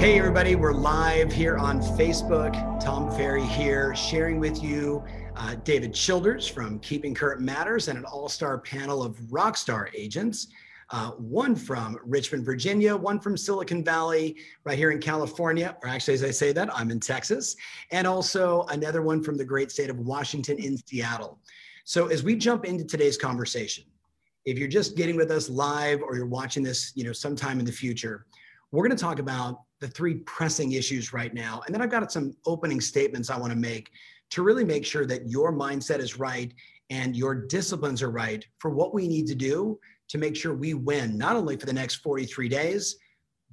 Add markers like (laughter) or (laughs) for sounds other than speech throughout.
Hey, everybody, we're live here on Facebook. Tom Ferry here, sharing with you uh, David Childers from Keeping Current Matters and an all star panel of rockstar agents. Uh, one from Richmond, Virginia, one from Silicon Valley, right here in California, or actually, as I say that, I'm in Texas, and also another one from the great state of Washington in Seattle. So, as we jump into today's conversation, if you're just getting with us live or you're watching this, you know, sometime in the future, we're going to talk about the three pressing issues right now. And then I've got some opening statements I want to make to really make sure that your mindset is right and your disciplines are right for what we need to do to make sure we win, not only for the next 43 days,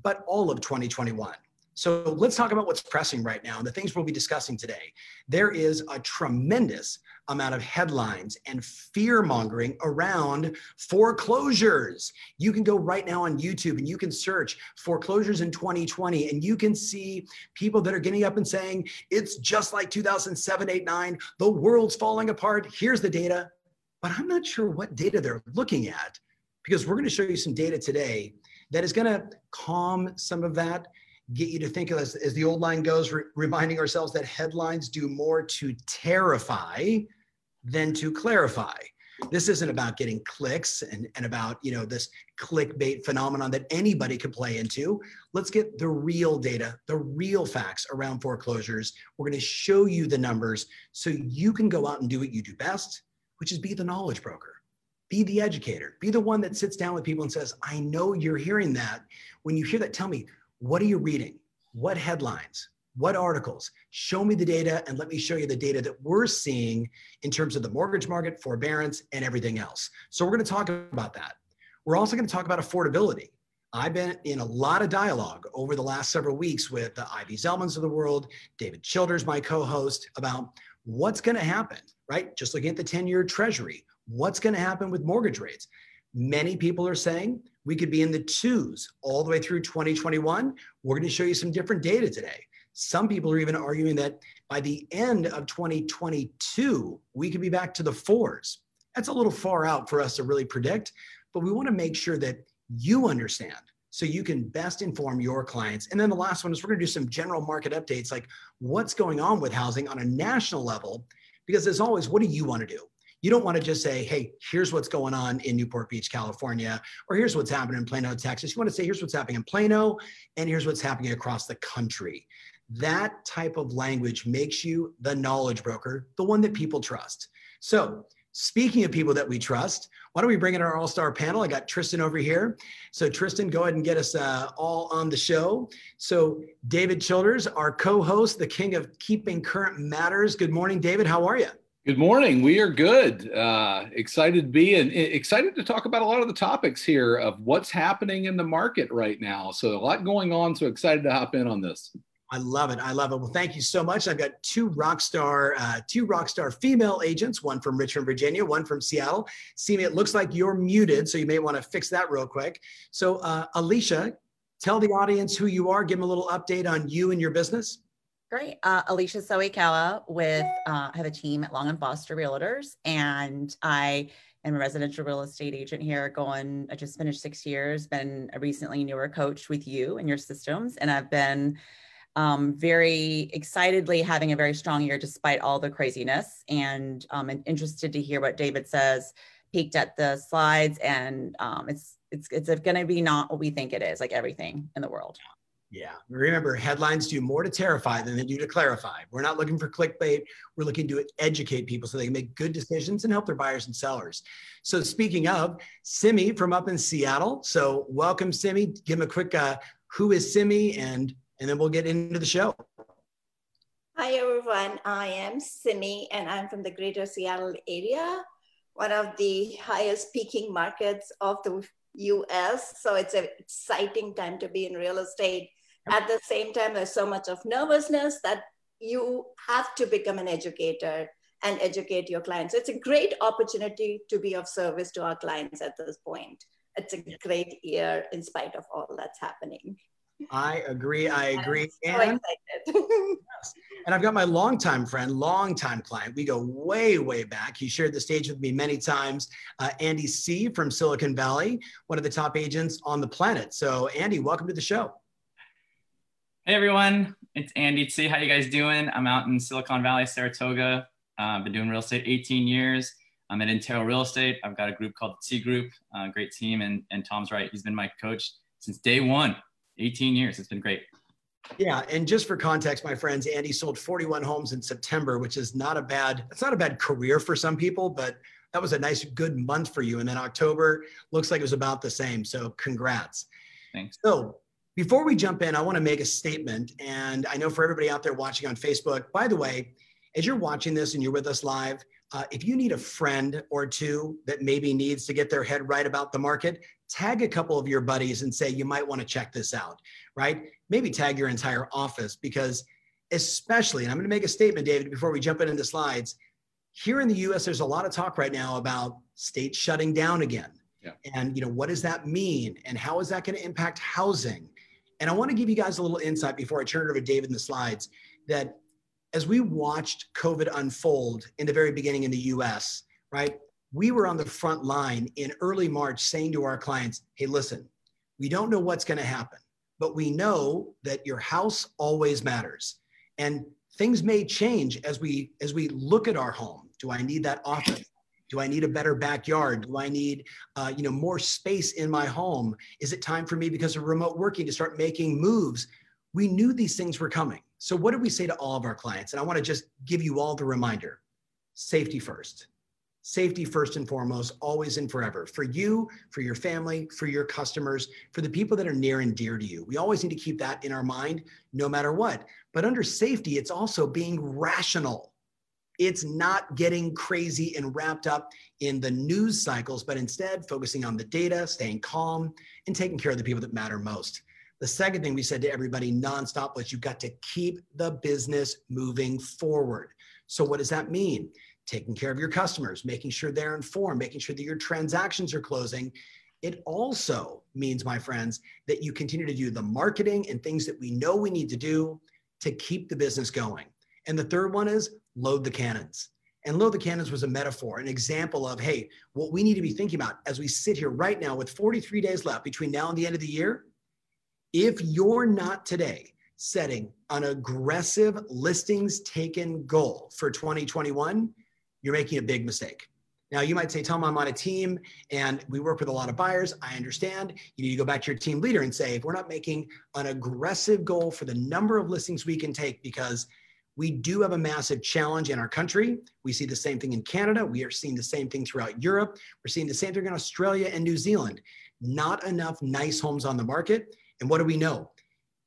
but all of 2021. So let's talk about what's pressing right now and the things we'll be discussing today. There is a tremendous amount of headlines and fear mongering around foreclosures. You can go right now on YouTube and you can search foreclosures in 2020 and you can see people that are getting up and saying, it's just like 2007, 8, 9, the world's falling apart. Here's the data. But I'm not sure what data they're looking at because we're going to show you some data today that is going to calm some of that get you to think of as, as the old line goes, re- reminding ourselves that headlines do more to terrify than to clarify. This isn't about getting clicks and, and about you know this clickbait phenomenon that anybody can play into. Let's get the real data, the real facts around foreclosures. We're going to show you the numbers so you can go out and do what you do best, which is be the knowledge broker be the educator be the one that sits down with people and says i know you're hearing that when you hear that tell me what are you reading? What headlines? What articles? Show me the data and let me show you the data that we're seeing in terms of the mortgage market, forbearance, and everything else. So we're going to talk about that. We're also going to talk about affordability. I've been in a lot of dialogue over the last several weeks with the Ivy Zelmans of the world, David Childers, my co-host, about what's going to happen, right? Just looking at the 10-year treasury, what's going to happen with mortgage rates? Many people are saying we could be in the twos all the way through 2021. We're going to show you some different data today. Some people are even arguing that by the end of 2022, we could be back to the fours. That's a little far out for us to really predict, but we want to make sure that you understand so you can best inform your clients. And then the last one is we're going to do some general market updates like what's going on with housing on a national level. Because as always, what do you want to do? You don't want to just say, hey, here's what's going on in Newport Beach, California, or here's what's happening in Plano, Texas. You want to say, here's what's happening in Plano, and here's what's happening across the country. That type of language makes you the knowledge broker, the one that people trust. So, speaking of people that we trust, why don't we bring in our all star panel? I got Tristan over here. So, Tristan, go ahead and get us uh, all on the show. So, David Childers, our co host, the king of keeping current matters. Good morning, David. How are you? Good morning. We are good. Uh, excited to be and excited to talk about a lot of the topics here of what's happening in the market right now. So a lot going on. So excited to hop in on this. I love it. I love it. Well, thank you so much. I've got two rock star, uh, two rock star female agents, one from Richmond, Virginia, one from Seattle. Simi, it looks like you're muted, so you may want to fix that real quick. So, uh, Alicia, tell the audience who you are. Give them a little update on you and your business. Great. Uh, Alicia Soikawa with, uh, I have a team at Long and Foster Realtors, and I am a residential real estate agent here going, I just finished six years, been a recently newer coach with you and your systems, and I've been um, very excitedly having a very strong year despite all the craziness and um, and interested to hear what David says. Peeked at the slides, and um, it's it's it's going to be not what we think it is, like everything in the world. Yeah. Remember, headlines do more to terrify than they do to clarify. We're not looking for clickbait. We're looking to educate people so they can make good decisions and help their buyers and sellers. So, speaking of, Simi from up in Seattle. So, welcome, Simi. Give him a quick uh, who is Simi, and and then we'll get into the show. Hi, everyone. I am Simi, and I'm from the greater Seattle area, one of the highest peaking markets of the US. So, it's an exciting time to be in real estate At the same time, there's so much of nervousness that you have to become an educator and educate your clients. It's a great opportunity to be of service to our clients at this point. It's a great year in spite of all that's happening. I agree. I agree. And, (laughs) and I've got my longtime friend, longtime client. We go way, way back. He shared the stage with me many times. Uh, Andy C. from Silicon Valley, one of the top agents on the planet. So, Andy, welcome to the show. Hey everyone, it's Andy C. How you guys doing? I'm out in Silicon Valley, Saratoga. I've uh, been doing real estate 18 years. I'm at Intero Real Estate. I've got a group called the T Group, uh, great team, and, and Tom's right. He's been my coach since day one. 18 years. It's been great. Yeah, and just for context, my friends, Andy sold 41 homes in September, which is not a bad. It's not a bad career for some people, but that was a nice, good month for you. And then October looks like it was about the same. So congrats. Thanks. So before we jump in, I want to make a statement. And I know for everybody out there watching on Facebook, by the way, as you're watching this and you're with us live, uh, if you need a friend or two that maybe needs to get their head right about the market, tag a couple of your buddies and say, you might want to check this out, right? Maybe tag your entire office because, especially, and I'm going to make a statement, David, before we jump into the slides. Here in the US, there's a lot of talk right now about states shutting down again. Yeah. And you know, what does that mean? And how is that going to impact housing? And I want to give you guys a little insight before I turn it over to David in the slides that as we watched COVID unfold in the very beginning in the US, right? We were on the front line in early March saying to our clients, hey, listen, we don't know what's going to happen, but we know that your house always matters. And things may change as we as we look at our home. Do I need that office? Do I need a better backyard? Do I need, uh, you know, more space in my home? Is it time for me because of remote working to start making moves? We knew these things were coming. So what did we say to all of our clients? And I want to just give you all the reminder: safety first safety first and foremost, always and forever for you, for your family, for your customers, for the people that are near and dear to you. We always need to keep that in our mind no matter what. But under safety, it's also being rational. It's not getting crazy and wrapped up in the news cycles, but instead focusing on the data, staying calm, and taking care of the people that matter most. The second thing we said to everybody nonstop was you've got to keep the business moving forward. So, what does that mean? Taking care of your customers, making sure they're informed, making sure that your transactions are closing. It also means, my friends, that you continue to do the marketing and things that we know we need to do to keep the business going. And the third one is load the cannons. And load the cannons was a metaphor, an example of, hey, what we need to be thinking about as we sit here right now with 43 days left between now and the end of the year. If you're not today setting an aggressive listings taken goal for 2021, you're making a big mistake. Now, you might say, Tom, I'm on a team and we work with a lot of buyers. I understand. You need to go back to your team leader and say, if we're not making an aggressive goal for the number of listings we can take, because we do have a massive challenge in our country. We see the same thing in Canada. We are seeing the same thing throughout Europe. We're seeing the same thing in Australia and New Zealand. Not enough nice homes on the market. And what do we know?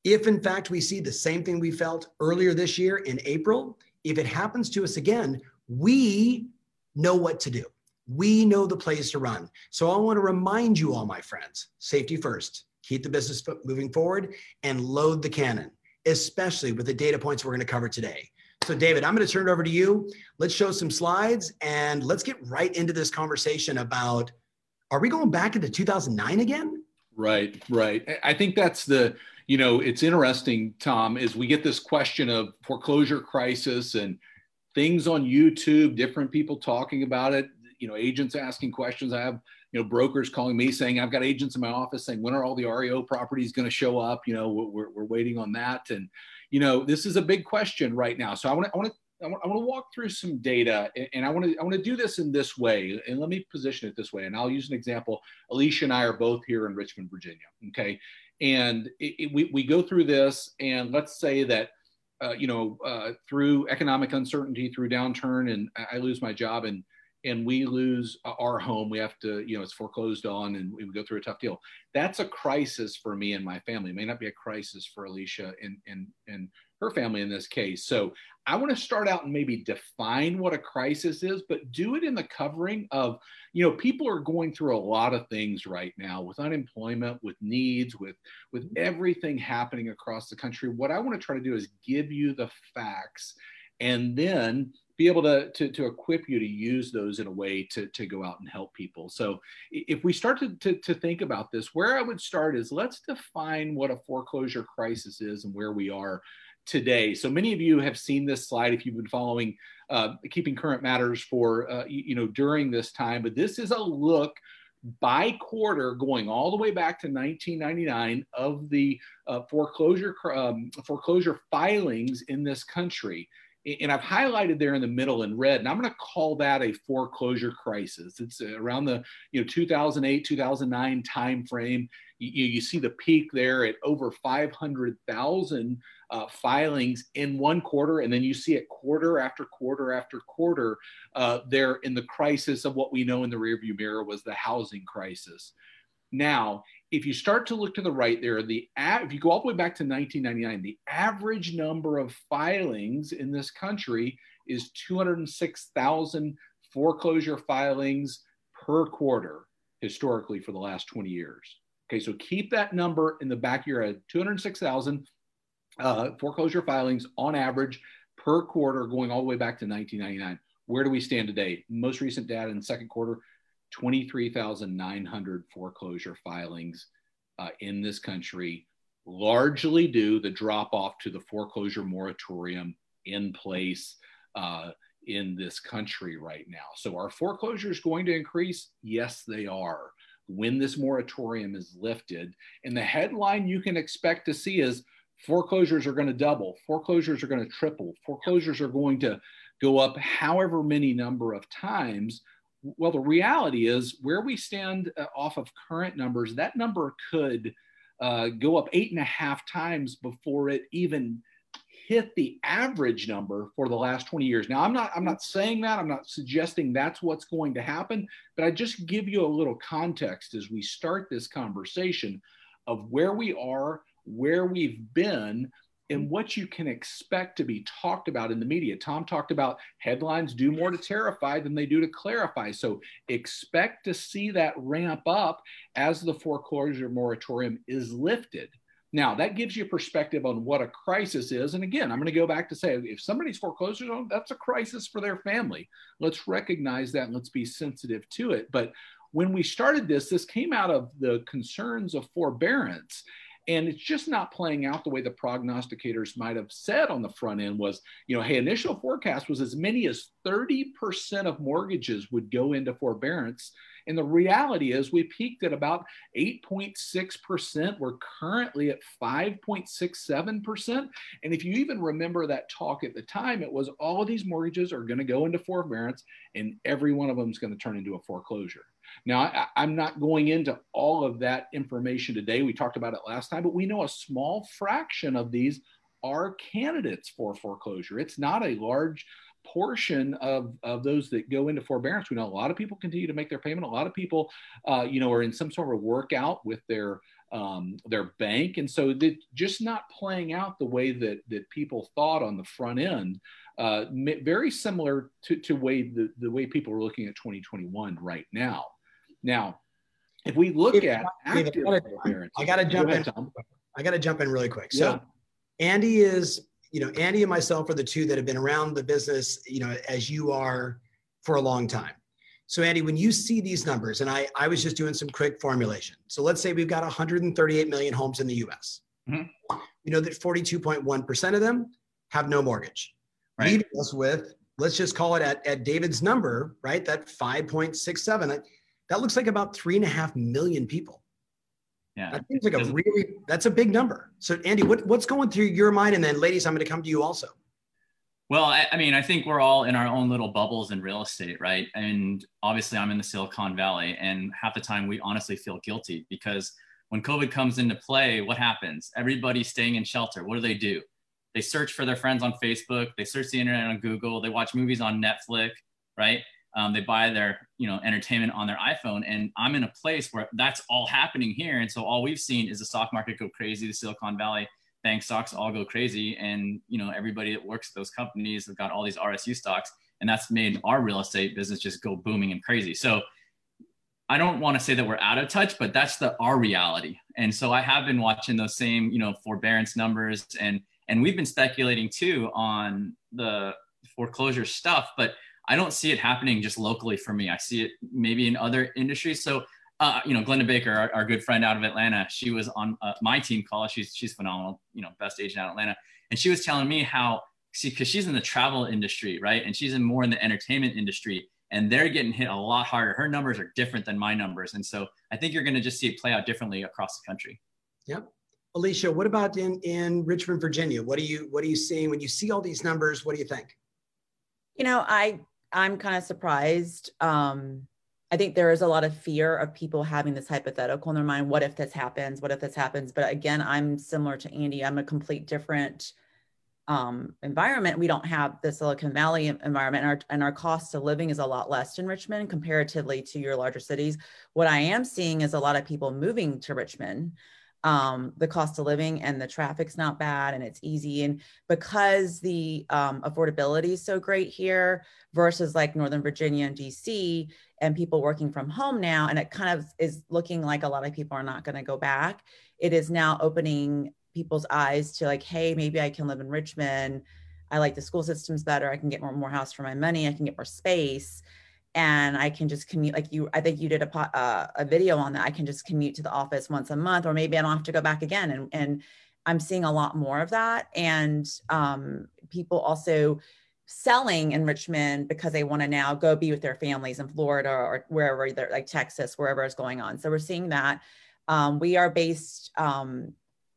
If in fact we see the same thing we felt earlier this year in April, if it happens to us again, we know what to do. We know the plays to run. So I want to remind you all, my friends, safety first, keep the business moving forward and load the cannon, especially with the data points we're going to cover today. So, David, I'm going to turn it over to you. Let's show some slides and let's get right into this conversation about are we going back into 2009 again? Right, right. I think that's the, you know, it's interesting, Tom, is we get this question of foreclosure crisis and things on YouTube, different people talking about it, you know, agents asking questions. I have, you know, brokers calling me saying, I've got agents in my office saying, when are all the REO properties going to show up? You know, we're, we're waiting on that. And, you know, this is a big question right now. So I want to, I want to, I want, to walk through some data and I want to I want to do this in this way and let me position it this way and I'll use an example Alicia and I are both here in Richmond Virginia okay and it, it, we, we go through this and let's say that uh, you know, uh, through economic uncertainty, through downturn, and I lose my job in and we lose our home, we have to, you know, it's foreclosed on and we go through a tough deal. That's a crisis for me and my family. It may not be a crisis for Alicia and, and, and her family in this case. So I want to start out and maybe define what a crisis is, but do it in the covering of, you know, people are going through a lot of things right now with unemployment, with needs, with with everything happening across the country. What I want to try to do is give you the facts and then be able to, to, to, equip you to use those in a way to, to go out and help people. So if we start to, to, to think about this, where I would start is let's define what a foreclosure crisis is and where we are today. So many of you have seen this slide if you've been following uh, Keeping Current Matters for, uh, you, know, during this time, but this is a look by quarter going all the way back to 1999 of the uh, foreclosure um, foreclosure filings in this country and I've highlighted there in the middle in red, and I'm going to call that a foreclosure crisis. It's around the you know 2008 2009 timeframe. You, you see the peak there at over 500,000 uh, filings in one quarter, and then you see it quarter after quarter after quarter uh, there in the crisis of what we know in the rearview mirror was the housing crisis. Now, if you start to look to the right there, the if you go all the way back to 1999, the average number of filings in this country is 206,000 foreclosure filings per quarter historically for the last 20 years. Okay, so keep that number in the back of your head 206,000 uh, foreclosure filings on average per quarter going all the way back to 1999. Where do we stand today? Most recent data in second quarter 23,900 foreclosure filings uh, in this country, largely due the drop off to the foreclosure moratorium in place uh, in this country right now. So, are foreclosures going to increase? Yes, they are. When this moratorium is lifted, and the headline you can expect to see is foreclosures are going to double, foreclosures are going to triple, foreclosures are going to go up however many number of times well, the reality is where we stand uh, off of current numbers, that number could uh, go up eight and a half times before it even hit the average number for the last 20 years. Now, I'm not I'm not saying that. I'm not suggesting that's what's going to happen, but I just give you a little context as we start this conversation of where we are, where we've been, and what you can expect to be talked about in the media. Tom talked about headlines do more to terrify than they do to clarify. So expect to see that ramp up as the foreclosure moratorium is lifted. Now, that gives you perspective on what a crisis is. And again, I'm going to go back to say if somebody's foreclosure that's a crisis for their family. Let's recognize that and let's be sensitive to it. But when we started this, this came out of the concerns of forbearance and it's just not playing out the way the prognosticators might have said on the front end was you know hey initial forecast was as many as 30% of mortgages would go into forbearance. And the reality is we peaked at about 8.6% we're currently at 5.67% and if you even remember that talk at the time it was all of these mortgages are going to go into forbearance and every one of them is going to turn into a foreclosure now, I, am not going into all of that information today. We talked about it last time, but we know a small fraction of these are candidates for foreclosure. It's not a large portion of, of those that go into forbearance. We know a lot of people continue to make their payment. A lot of people, uh, you know, are in some sort of workout with their um, their bank, and so that just not playing out the way that that people thought on the front end. Uh, very similar to, to way the, the way people are looking at 2021 right now. Now, if we look if, at active I got to jump in. I got to jump in really quick. So, yeah. Andy is, you know, Andy and myself are the two that have been around the business, you know, as you are for a long time. So, Andy, when you see these numbers, and I, I was just doing some quick formulation. So, let's say we've got 138 million homes in the US. Mm-hmm. You know that 42.1% of them have no mortgage. Right. Leaving us with, let's just call it at, at David's number, right? That 5.67 that looks like about three and a half million people. Yeah. That seems like a really, that's a big number. So Andy, what, what's going through your mind? And then ladies, I'm going to come to you also. Well, I, I, mean, I think we're all in our own little bubbles in real estate, right? And obviously, I'm in the Silicon Valley, and half the time we honestly feel guilty because when COVID comes into play, what happens? Everybody's staying in shelter. What do they do? They search for their friends on Facebook, they search the internet on Google, they watch movies on Netflix, right? Um, they buy their you know entertainment on their iphone and i'm in a place where that's all happening here. And so all we've seen is the stock market go crazy the silicon valley bank stocks all go crazy and you know everybody that works at those companies have got all these rsu stocks and that's made our real estate business just go booming and crazy. So i don't want to say that we're out of touch but that's the our reality. And so i have been watching those same you know forbearance numbers and and we've been speculating too on the foreclosure stuff but i don't see it happening just locally for me i see it maybe in other industries so uh, you know, Glennda Baker, our, our, good friend out of Atlanta, she was on uh, my team call. She's she's phenomenal, you know, best agent out of Atlanta, and she was telling me how see because she's in the travel industry, right, and she's in more in the entertainment industry, and they're getting hit a lot harder. Her numbers are different than my numbers, and so I think you're going to just see it play out differently across the country. Yep. Alicia, what about in in Richmond, Virginia? What are you what are you seeing when you see all these numbers? What do you think? You know, I I'm kind of surprised. Um, I think there is a lot of fear of people having this hypothetical in their mind. What if this happens? What if this happens? But again, I'm similar to Andy. I'm a complete different um, environment. We don't have the Silicon Valley environment, and our, and our cost of living is a lot less in Richmond comparatively to your larger cities. What I am seeing is a lot of people moving to Richmond um, the cost of living and the traffic's not bad and it's easy. And because the um, affordability is so great here versus like Northern Virginia and DC and people working from home now, and it kind of is looking like a lot of people are not going to go back. It is now opening people's eyes to like, hey, maybe I can live in Richmond. I like the school systems better. I can get more, more house for my money. I can get more space and I can just commute like you. I think you did a uh, a video on that. I can just commute to the office once a month, or maybe I don't have to go back again. And and I'm seeing a lot more of that, and um, people also selling in Richmond because they want to now go be with their families in Florida or wherever they're like Texas, wherever is going on. So we're seeing that. Um, we are based. Um,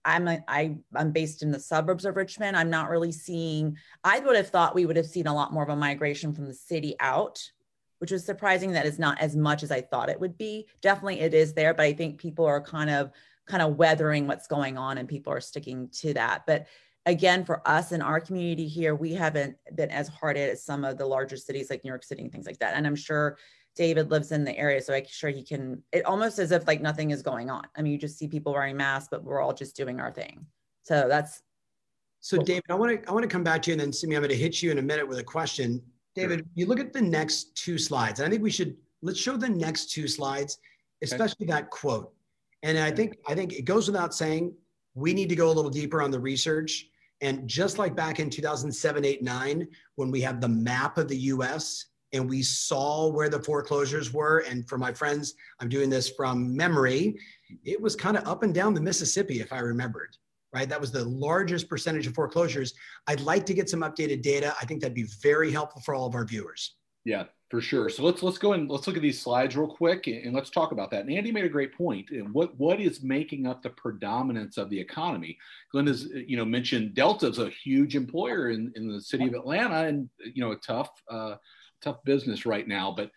I'm a, I, I'm based in the suburbs of Richmond. I'm not really seeing. I would have thought we would have seen a lot more of a migration from the city out which was surprising that it's not as much as I thought it would be. Definitely it is there, but I think people are kind of kind of weathering what's going on and people are sticking to that. But again, for us in our community here, we haven't been as hard hit as some of the larger cities like New York City and things like that. And I'm sure David lives in the area, so I'm sure he can. It almost as if like nothing is going on. I mean, you just see people wearing masks, but we're all just doing our thing. So that's. So, David, I want to I want to come back to you, and then Simi, I'm going to hit you in a minute with a question. David, sure. you look at the next two slides. I think we should let's show the next two slides, especially okay. that quote. And I think I think it goes without saying we need to go a little deeper on the research. And just like back in 2007, 8, 9, when we have the map of the US and we saw where the foreclosures were. And for my friends, I'm doing this from memory, it was kind of up and down the Mississippi, if I remembered right? That was the largest percentage of foreclosures. I'd like to get some updated data. I think that'd be very helpful for all of our viewers. Yeah, for sure. So let's let's go and let's look at these slides real quick and let's talk about that. And Andy made a great point. What what is making up the predominance of the economy? Glennda's you know mentioned Delta's a huge employer in, in the city of Atlanta and you know a tough uh, tough business right now. But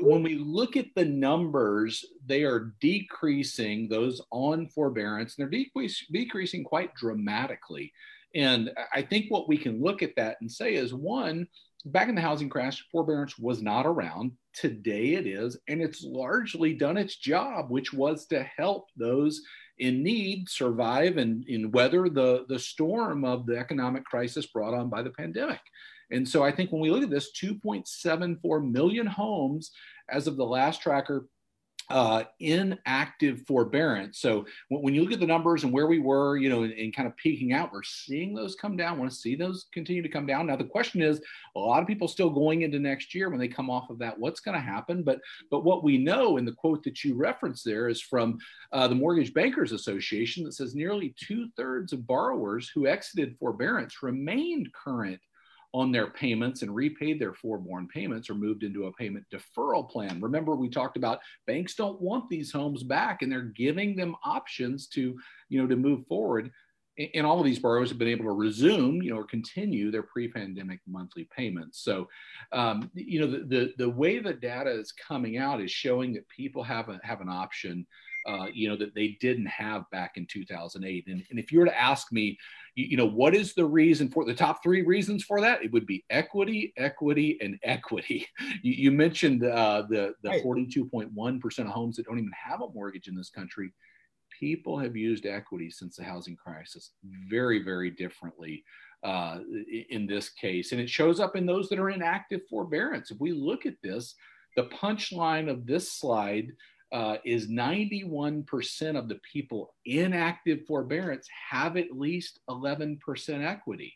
when we look at the numbers, they are decreasing those on forbearance, and they're decrease, decreasing quite dramatically. And I think what we can look at that and say is one, back in the housing crash, forbearance was not around. Today it is, and it's largely done its job, which was to help those in need survive and, and weather the, the storm of the economic crisis brought on by the pandemic. And so I think when we look at this, 2.74 million homes as of the last tracker uh, in active forbearance. So when, when, you look at the numbers and where we were, you know, and, and kind of peaking out, we're seeing those come down. Want to see those continue to come down. Now the question is, a lot of people still going into next year when they come off of that, what's going to happen? But but what we know in the quote that you referenced there is from uh, the Mortgage Bankers Association that says nearly two thirds of borrowers who exited forbearance remained current on their payments and repaid their forborne payments or moved into a payment deferral plan. Remember, we talked about banks don't want these homes back and they're giving them options to, you know, to move forward. And all of these borrowers have been able to resume, you know, or continue their pre-pandemic monthly payments. So, um, you know, the, the, the way the data is coming out is showing that people have a, have an option uh, you know, that they didn't have back in 2008. And, and if you were to ask me, you, you know, what is the reason for the top three reasons for that? It would be equity, equity, and (laughs) equity. You, you mentioned uh, the the 42.1% of homes that don't even have a mortgage in this country. People have used equity since the housing crisis very, very differently uh, in this case. And it shows up in those that are in active forbearance. If we look at this, the punchline of this slide uh, is 91% of the people in active forbearance have at least 11% equity.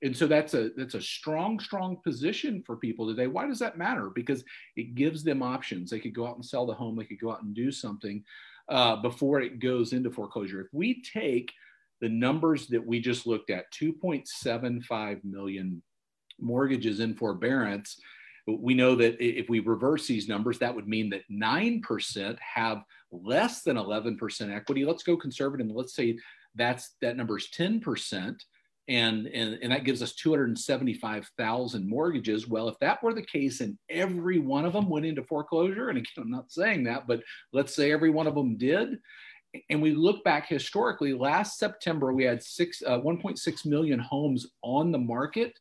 And so that's a that's a strong, strong position for people today. Why does that matter? Because it gives them options. They could go out and sell the home. They could go out and do something uh, before it goes into foreclosure. If we take the numbers that we just looked at, 2.75 million mortgages in forbearance, we know that if we reverse these numbers, that would mean that 9% have less than 11% equity. Let's go conservative. And let's say that's that number is 10%. And, and, and that gives us 275,000 mortgages. Well, if that were the case and every one of them went into foreclosure, and again, I'm not saying that, but let's say every one of them did, and we look back historically, last September we had six, uh, 1.6 million homes on the market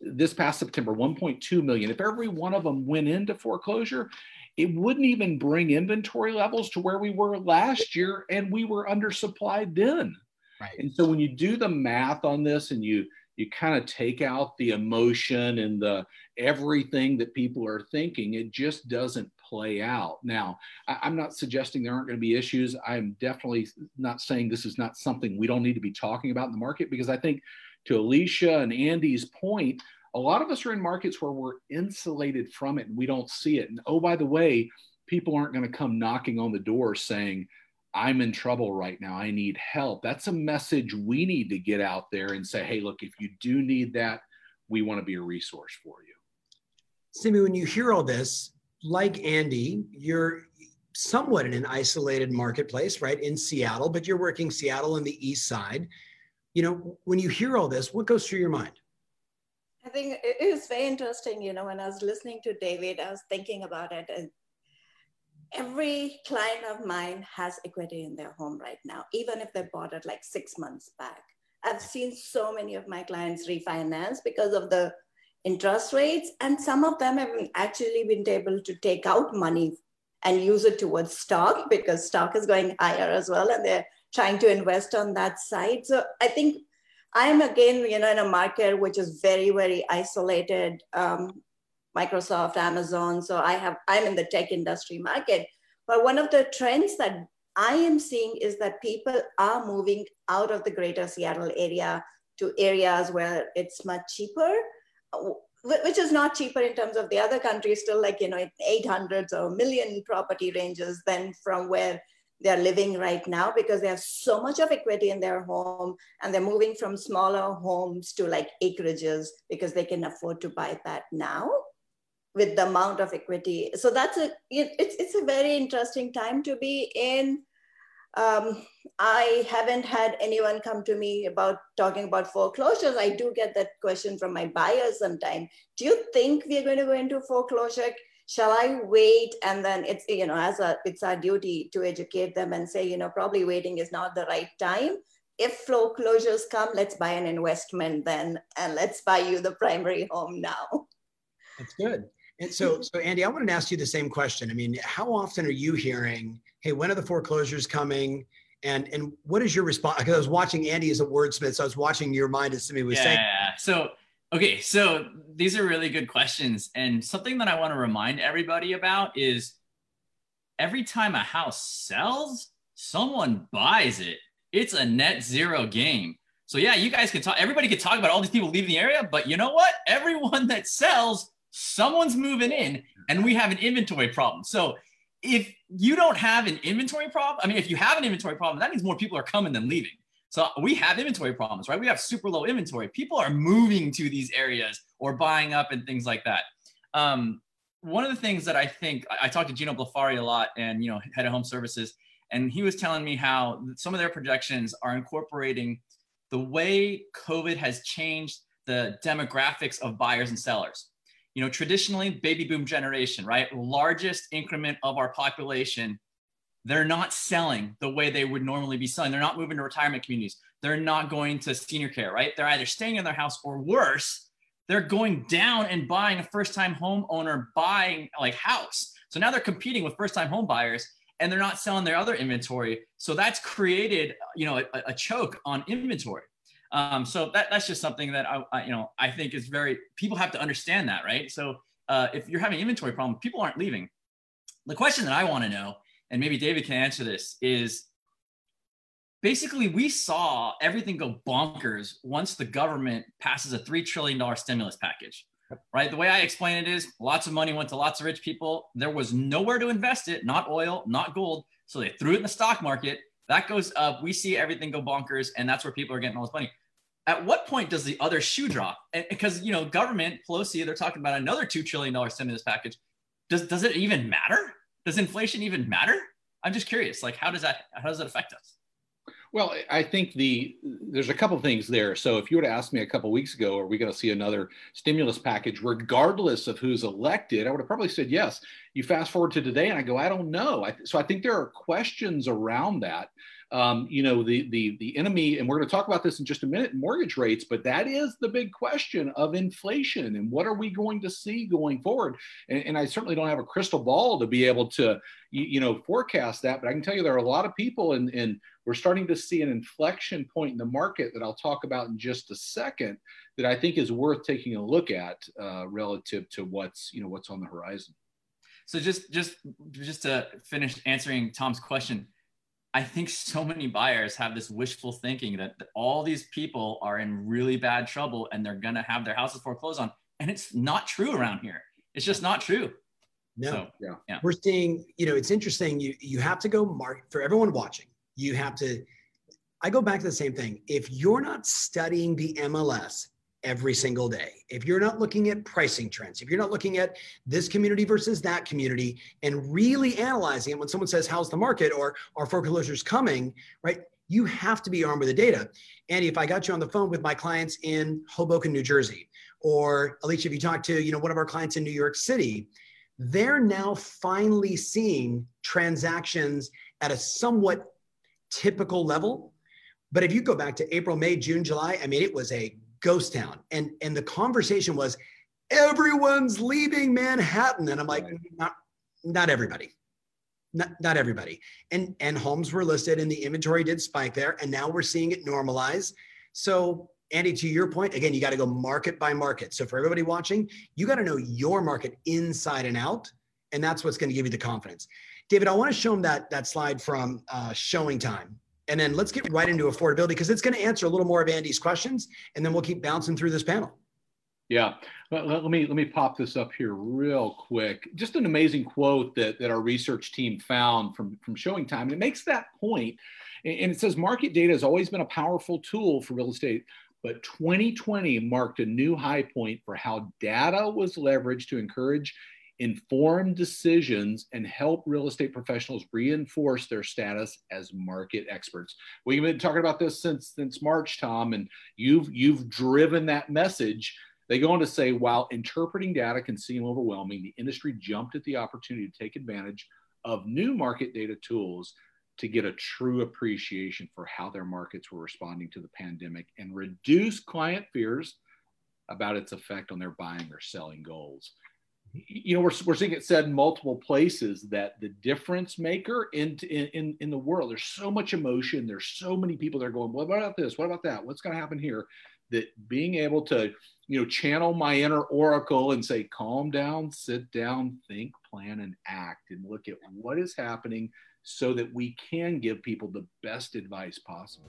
this past September, 1.2 million. If every one of them went into foreclosure, it wouldn't even bring inventory levels to where we were last year, and we were undersupplied then. Right. And so when you do the math on this and you you kind of take out the emotion and the everything that people are thinking, it just doesn't play out. Now, I, I'm not suggesting there aren't going to be issues. I'm definitely not saying this is not something we don't need to be talking about in the market because I think to Alicia and Andy's point, a lot of us are in markets where we're insulated from it and we don't see it. And oh, by the way, people aren't going to come knocking on the door saying, I'm in trouble right now. I need help. That's a message we need to get out there and say, hey, look, if you do need that, we want to be a resource for you. Simi, when you hear all this, like Andy, you're somewhat in an isolated marketplace, right, in Seattle, but you're working Seattle and the east side you know, when you hear all this, what goes through your mind? I think it was very interesting. You know, when I was listening to David, I was thinking about it. And every client of mine has equity in their home right now, even if they bought it like six months back. I've seen so many of my clients refinance because of the interest rates, and some of them have actually been able to take out money and use it towards stock because stock is going higher as well, and they're trying to invest on that side. So I think I'm again, you know, in a market which is very, very isolated. Um, Microsoft, Amazon. So I have, I'm in the tech industry market. But one of the trends that I am seeing is that people are moving out of the greater Seattle area to areas where it's much cheaper, which is not cheaper in terms of the other countries, still like, you know, 800s or million property ranges than from where they're living right now because they have so much of equity in their home and they're moving from smaller homes to like acreages because they can afford to buy that now with the amount of equity. So that's a it's, it's a very interesting time to be in. Um, i haven't had anyone come to me about talking about foreclosures. I do get that question from my buyers sometimes do you think we're going to go into foreclosure shall I wait? And then it's, you know, as a, it's our duty to educate them and say, you know, probably waiting is not the right time. If foreclosures come, let's buy an investment then, and let's buy you the primary home now. That's good. And so, so Andy, I wanted to ask you the same question. I mean, how often are you hearing, "Hey, when are the foreclosures coming?" And and what is your response? Because I was watching Andy as a wordsmith, so I was watching your mind as somebody was yeah, saying. So Okay, so these are really good questions. And something that I want to remind everybody about is every time a house sells, someone buys it. It's a net zero game. So yeah, you guys can talk, everybody can talk about all these people leaving the area, but you know what? Everyone that sells, someone's moving in and we have an inventory problem. So if you don't have an inventory problem, I mean, if you have an inventory problem, that means more people are coming than leaving. So we have inventory problems, right? We have super low inventory. People are moving to these areas or buying up and things like that. Um, one of the things that I think I, I talked to Gino Blefari a lot, and you know, head of home services, and he was telling me how some of their projections are incorporating the way COVID has changed the demographics of buyers and sellers. You know, traditionally, baby boom generation, right? Largest increment of our population they're not selling the way they would normally be selling. They're not moving to retirement communities. they're not going to senior care, right? They're either staying in their house or worse, they're going down and buying a first time homeowner buying like house. So now they're competing with first time home buyers and they're not selling their other inventory. So that's created, you know, a, a choke on inventory. Um, so that, that's just something that I, I, you know, I think is very, people have to understand that, right? So uh, if you're having inventory problem, people aren't leaving. The question that I want to know, and maybe David can answer this, is basically we saw everything go bonkers once the government passes a $3 trillion stimulus package right? The way i explain it is lots of money went to lots of rich people. There was nowhere to invest it not oil not gold. So they threw it in the stock market. That goes up. We see everything go bonkers and that's where people are getting all this money. At what point does the other shoe drop? Because you know government pelosi they're talking about another $2 trillion stimulus package. Does, does it even matter does inflation even matter i'm just curious like how does that how does that affect us well, I think the there's a couple things there. So if you would have asked me a couple weeks ago, are we going to see another stimulus package, regardless of who's elected? I would have probably said yes. You fast forward to today, and I go, I don't know. I, so I think there are questions around that um, you know, the the the enemy, and we're going to talk about this in just a minute, mortgage rates, but that is the big question of inflation and what are we going to see going forward. And, and I certainly don't have a crystal ball to be able to, you, you, know, forecast that, but I can tell you there are a lot of people, and and we're starting to see an inflection point in the market that I'll talk about in just a second that I think is worth taking a look at uh, relative to what's you know what's on the horizon. So just just just to finish answering Tom's question I think so many buyers have this wishful thinking that, that all these people are in really bad trouble and they're going to have their houses foreclosed on. And it's not true around here. It's just not true. No, so, yeah. yeah. We're seeing, you know, it's interesting. You, you have to go mark for everyone watching. You have to, I go back to the same thing. If you're not studying the MLS, every single day. If you're not looking at pricing trends, if you're not looking at this community versus that community and really analyzing it when someone says, How's the market or are foreclosures coming, right? You have to be armed with the data. Andy, if I got you on the phone with my clients in Hoboken, New Jersey, or Alicia, if you talk to you know one of our clients in New York City, they're now finally seeing transactions at a somewhat typical level. But if you go back to April, May, June, July, I mean, it was a ghost town. And and the conversation was everyone's leaving Manhattan. And I'm like, right. not not everybody. Not, not everybody. And and homes were listed and the inventory did spike there. And now we're seeing it normalize. So Andy, to your point, again, you got to go market by market. So for everybody watching, you got to know your market inside and out. And that's what's going to give you the confidence. David, I want to show them that that slide from uh, ShowingTime and then let's get right into affordability because it's going to answer a little more of Andy's questions, and then we'll keep bouncing through this panel. Yeah, let, let, me let me pop this up here real quick. Just an amazing quote that that our research team found from from ShowingTime, and it makes that point. And it says market data has always been a powerful tool for real estate, but 2020 marked a new high point for how data was leveraged to encourage informed decisions and help real estate professionals reinforce their status as market experts. We've been talking about this since since March, Tom, and you've you've driven that message. They go on to say, while interpreting data can seem overwhelming, the industry jumped at the opportunity to take advantage of new market data tools to get a true appreciation for how their markets were responding to the pandemic and reduce client fears about its effect on their buying or selling goals you know, we're, we're seeing it said in multiple places that the difference maker in, in, in the world, there's so much emotion. There's so many people that are going, what about this? What about that? What's going to happen here? That being able to, you know, channel my inner oracle and say, calm down, sit down, think, plan, and act, and look at what is happening so that we can give people the best advice possible.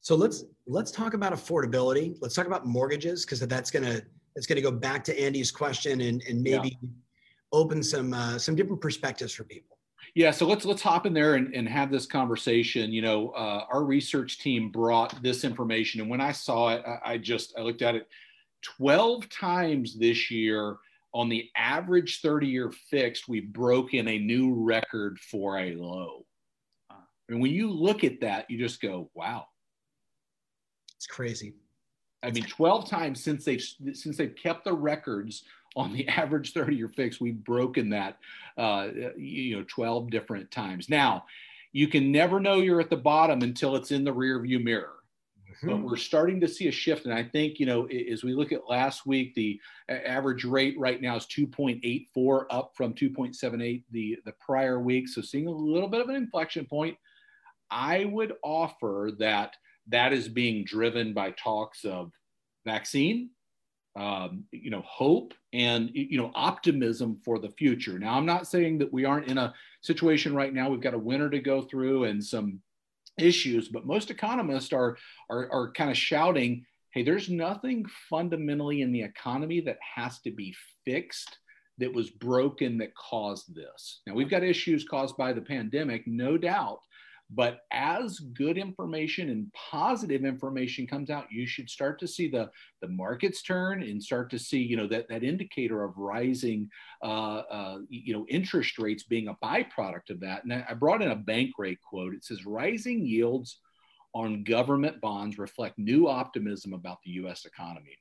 So let's let's talk about affordability. Let's talk about mortgages because that's gonna that's gonna go back to Andy's question and and maybe yeah. open some uh, some different perspectives for people. Yeah, so let's let's hop in there and, and have this conversation. You know, uh, our research team brought this information, and when I saw it, I, I just I looked at it twelve times this year on the average 30 year fixed, we've broken a new record for a low. And when you look at that, you just go, wow. It's crazy. I mean, 12 times since they've since they've kept the records on the (laughs) average 30 year fix, we've broken that uh, you know 12 different times. Now, you can never know you're at the bottom until it's in the rear view mirror. Mm-hmm. But we're starting to see a shift. And I think, you know, as we look at last week, the average rate right now is 2.84 up from 2.78 the, the prior week. So seeing a little bit of an inflection point. I would offer that that is being driven by talks of vaccine, um, you know, hope and you know optimism for the future. Now, I'm not saying that we aren't in a situation right now. We've got a winter to go through and some issues, but most economists are, are, are kind of shouting, hey, there's nothing fundamentally in the economy that has to be fixed that was broken that caused this. Now, we've got issues caused by the pandemic, no doubt, but as good information and positive information comes out, you should start to see the, the markets turn and start to see, you know, that, that indicator of rising, uh, uh, you know, interest rates being a byproduct of that. And I brought in a Bankrate quote. It says, rising yields on government bonds reflect new optimism about the US economy.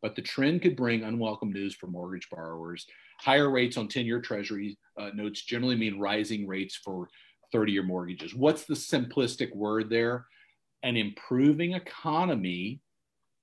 But the trend could bring unwelcome news for mortgage borrowers. Higher rates on 10 year treasury uh, notes generally mean rising rates for 30 year mortgages. What's the simplistic word there? An improving economy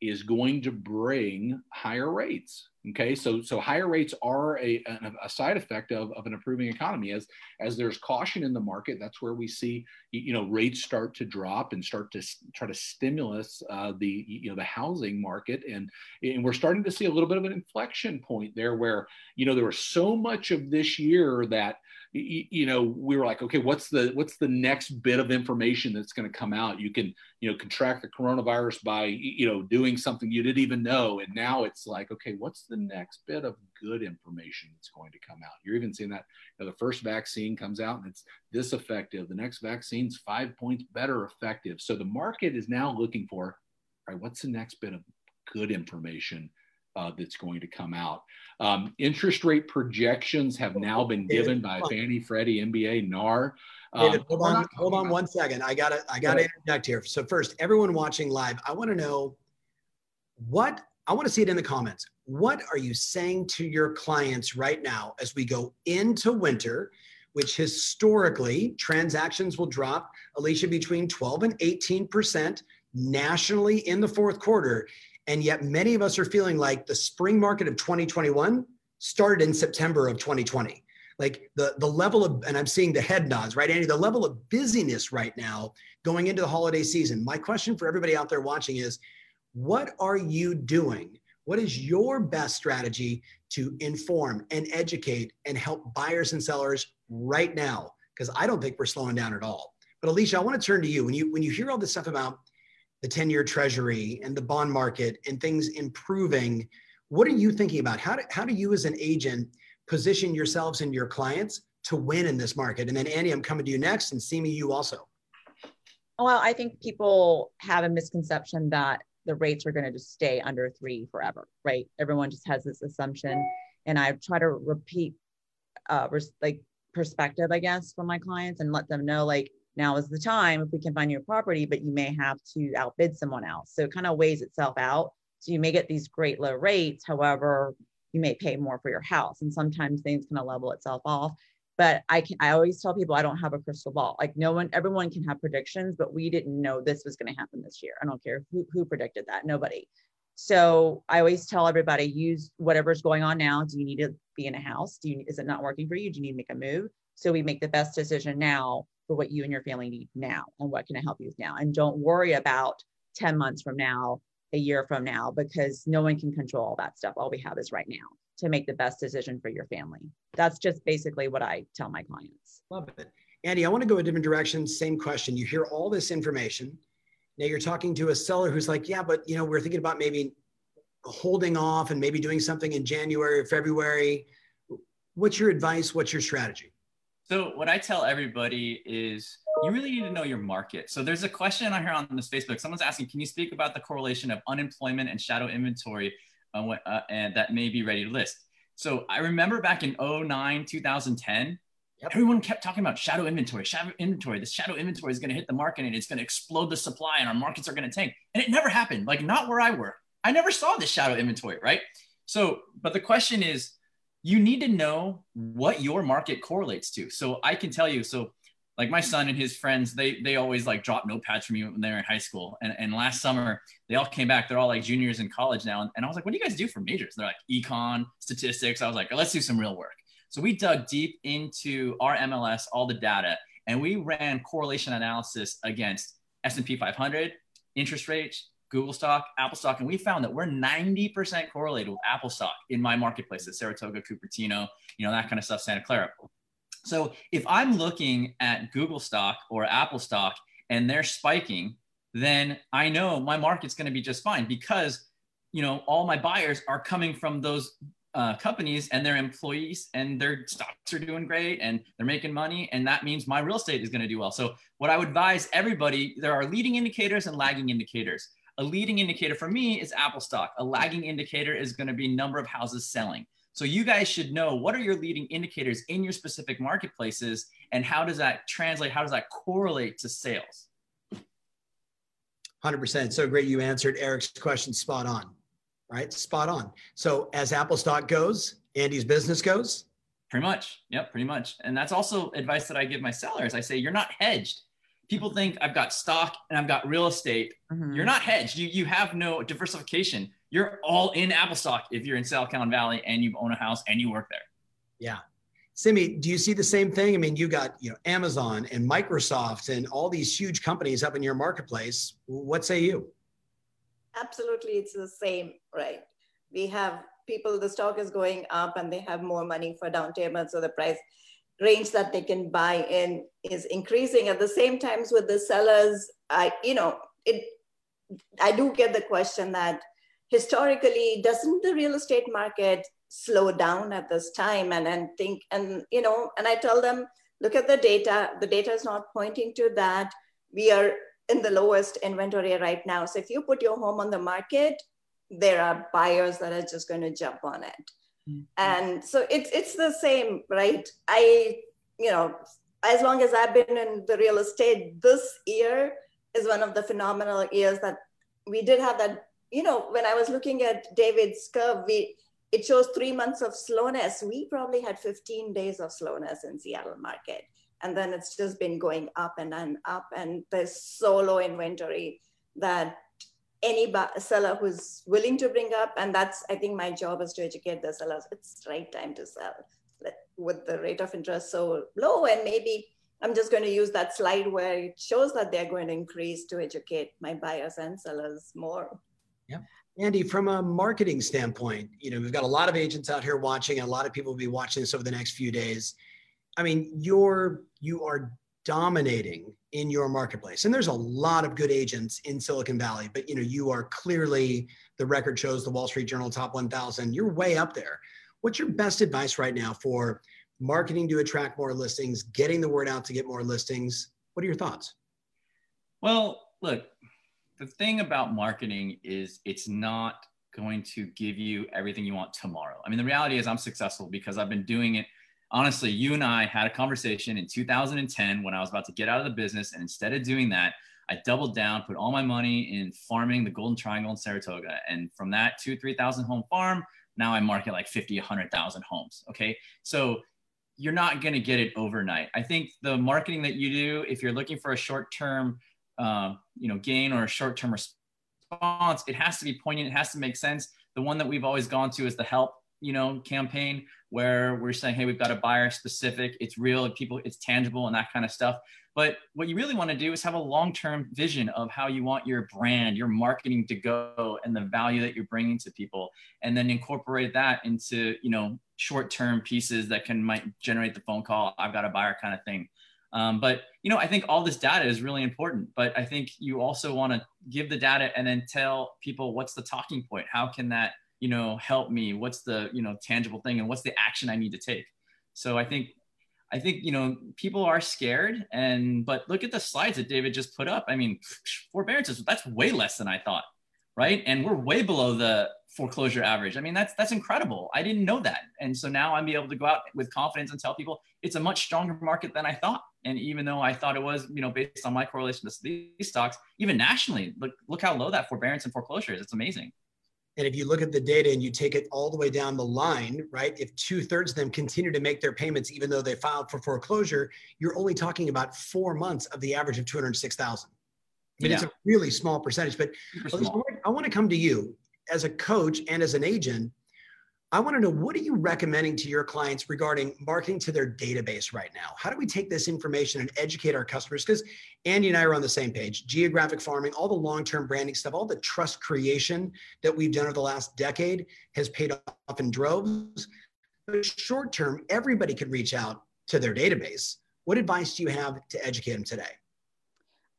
is going to bring higher rates. Okay, so so higher rates are a, a, side effect of, of an improving economy. As as there's caution in the market, that's where we see you know rates start to drop and start to try to stimulus uh, the you know the housing market, and and we're starting to see a little bit of an inflection point there, where you know there was so much of this year that you know we were like okay what's the what's the next bit of information that's going to come out? You can you know contract the coronavirus by you know doing something you didn't even know. And now it's like okay what's the next bit of good information that's going to come out? You're even seeing that you know, the first vaccine comes out and it's this effective. The next vaccine's five points better effective. So the market is now looking for right what's the next bit of good information uh, that's going to come out. Um, interest rate projections have now been given by Fannie, Freddie, MBA, NAR. Um, David, hold on, hold on one second. I gotta, I gotta interject here. So first, everyone watching live, I want to know what I want to see it in the comments. What are you saying to your clients right now as we go into winter? Which historically transactions will drop, Alicia, between 12 and 18 percent nationally in the fourth quarter. And yet many of us are feeling like the spring market of 2021 started in September of 2020. Like the, the level of, and I'm seeing the head nods, right, Andy? The level of busyness right now going into the holiday season. My question for everybody out there watching is what are you doing? What is your best strategy to inform and educate and help buyers and sellers right now? Because I don't think we're slowing down at all. But Alicia, I want to turn to you. When you when you hear all this stuff about the 10 year treasury and the bond market and things improving. What are you thinking about? How do, how do you, as an agent, position yourselves and your clients to win in this market? And then, Andy, I'm coming to you next, and Simi, you also. Well, I think people have a misconception that the rates are going to just stay under three forever, right? Everyone just has this assumption. And I try to repeat, uh, like, perspective, I guess, for my clients and let them know, like, now is the time if we can find your property, but you may have to outbid someone else. So it kind of weighs itself out. So you may get these great low rates. However, you may pay more for your house. And sometimes things kind of level itself off. But I can I always tell people I don't have a crystal ball. Like no one, everyone can have predictions, but we didn't know this was going to happen this year. I don't care who, who predicted that. Nobody. So I always tell everybody use whatever's going on now. Do you need to be in a house? Do you is it not working for you? Do you need to make a move? So we make the best decision now for what you and your family need now and what can I help you with now. And don't worry about 10 months from now, a year from now, because no one can control all that stuff. All we have is right now to make the best decision for your family. That's just basically what I tell my clients. Love it. Andy, I want to go a different direction. Same question. You hear all this information. Now you're talking to a seller who's like, yeah, but you know, we're thinking about maybe holding off and maybe doing something in January or February. What's your advice? What's your strategy? So what I tell everybody is you really need to know your market. So there's a question on here on this Facebook. Someone's asking, can you speak about the correlation of unemployment and shadow inventory uh, uh, and that may be ready to list? So I remember back in 09, 2010, Yep. Everyone kept talking about shadow inventory, shadow inventory. This shadow inventory is going to hit the market and it's going to explode the supply and our markets are going to tank. And it never happened. Like not where I work. I never saw this shadow inventory, right? So, but the question is, you need to know what your market correlates to. So I can tell you. So, like my son and his friends, they they always like drop notepads for me when they were in high school. And, and last summer, they all came back. They're all like juniors in college now. And, and I was like, what do you guys do for majors? They're like econ, statistics. I was like, let's do some real work. So we dug deep into our MLS, all the data, and we ran correlation analysis against S&P 500, interest rates, Google stock, Apple stock, and we found that we're 90% correlated with Apple stock in my marketplaces, Saratoga, Cupertino, you know, that kind of stuff, Santa Clara. So if I'm looking at Google stock or Apple stock and they're spiking, then I know my market's going to be just fine because you know all my buyers are coming from those uh, companies and their employees and their stocks are doing great and they're making money and that means my real estate is going to do well so what i would advise everybody there are leading indicators and lagging indicators a leading indicator for me is apple stock a lagging indicator is going to be number of houses selling so you guys should know what are your leading indicators in your specific marketplaces and how does that translate how does that correlate to sales 100% so great you answered eric's question spot on right? Spot on. So as Apple stock goes, Andy's business goes. Pretty much. Yep, pretty much. And that's also advice that I give my sellers. I say, you're not hedged. People think I've got stock and I've got real estate. Mm-hmm. You're not hedged. You, you have no diversification. You're all in Apple stock if you're in Silicon Valley and you own a house and you work there. Yeah. Simi, do you see the same thing? I mean, you got you know Amazon and Microsoft and all these huge companies up in your marketplace. What say you? absolutely it's the same, right? We have people, the stock is going up and they have more money for down payment. So the price range that they can buy in is increasing. At the same times with the sellers, I, you know, it, I do get the question that historically, doesn't the real estate market slow down at this time? And and think, and you know, and I tell them, look at the data. The data is not pointing to that. We are in the lowest inventory right now. So if you put your home on the market, there are buyers that are just going to jump on it. Mm-hmm. And so it's it's the same, right? I, you know, as long as I've been in the real estate, this year is one of the phenomenal years that we did have that, you know, when I was looking at David's curve, we it shows three months of slowness. We probably had 15 days of slowness in Seattle market and then it's just been going up and, and up and there's so low inventory that any seller who's willing to bring up and that's i think my job is to educate the sellers. It's right time to sell with the rate of interest so low and maybe i'm just going to use that slide where it shows that they're going to increase to educate my buyers and sellers more. Yeah andy from a marketing standpoint you know we've got a lot of agents out here watching and a lot of people will be watching this over the next few days. I mean, you're you are dominating in your marketplace. And there's a lot of good agents in Silicon Valley, but you know, you are clearly the record shows the Wall Street Journal top 1000. You're way up there. What's your best advice right now for marketing to attract more listings, getting the word out to get more listings? What are your thoughts? Well, look, the thing about marketing is it's not going to give you everything you want tomorrow. I mean, the reality is I'm successful because I've been doing it honestly, you and I had a conversation in 2010 when I was about to get out of the business. And instead of doing that, I doubled down, put all my money in farming the Golden Triangle in Saratoga. And from that two, 3,000 home farm, now I market like 50, 100,000 homes. Okay. So you're not going to get it overnight. I think the marketing that you do, if you're looking for a short term, uh, you know, gain or a short term response, it has to be poignant. It has to make sense. The one that we've always gone to is the help you know campaign where we're saying hey we've got a buyer specific it's real people it's tangible and that kind of stuff. But what you really want to do is have a long-term vision of how you want your brand your marketing to go and the value that you're bringing to people and then incorporate that into you know short-term pieces that can might generate the phone call i've got a buyer kind of thing. Um, but you know i think all this data is really important but i think you also want to give the data and then tell people what's the talking point how can that you know help me what's the you know tangible thing and what's the action i need to take so i think I think you know people are scared, and but look at the slides that David just put up. I mean, (sniffs) forbearances that's way less than I thought, right? And we're way below the foreclosure average. I mean, that's that's incredible. I didn't know that, and so now I'm be able to go out with confidence and tell people it's a much stronger market than I thought. And even though I thought it was, you know, based on my correlation to these stocks, even nationally, look look how low that forbearance and foreclosure is. It's amazing. And if you look at the data and you take it all the way down the line, right? If two thirds of them continue to make their payments, even though they filed for foreclosure, you're only talking about four months of the average of 206,000. I mean, yeah. it's a really small percentage, but. I want to come to you as a coach and as an agent. I want to know what are you recommending to your clients regarding marketing to their database right now? How do we take this information and educate our customers? Because Andy and I are on the same page. Geographic farming, all the long-term branding stuff, all the trust creation that we've done over the last decade has paid off in droves. But short term, everybody could reach out to their database. What advice do you have to educate them today?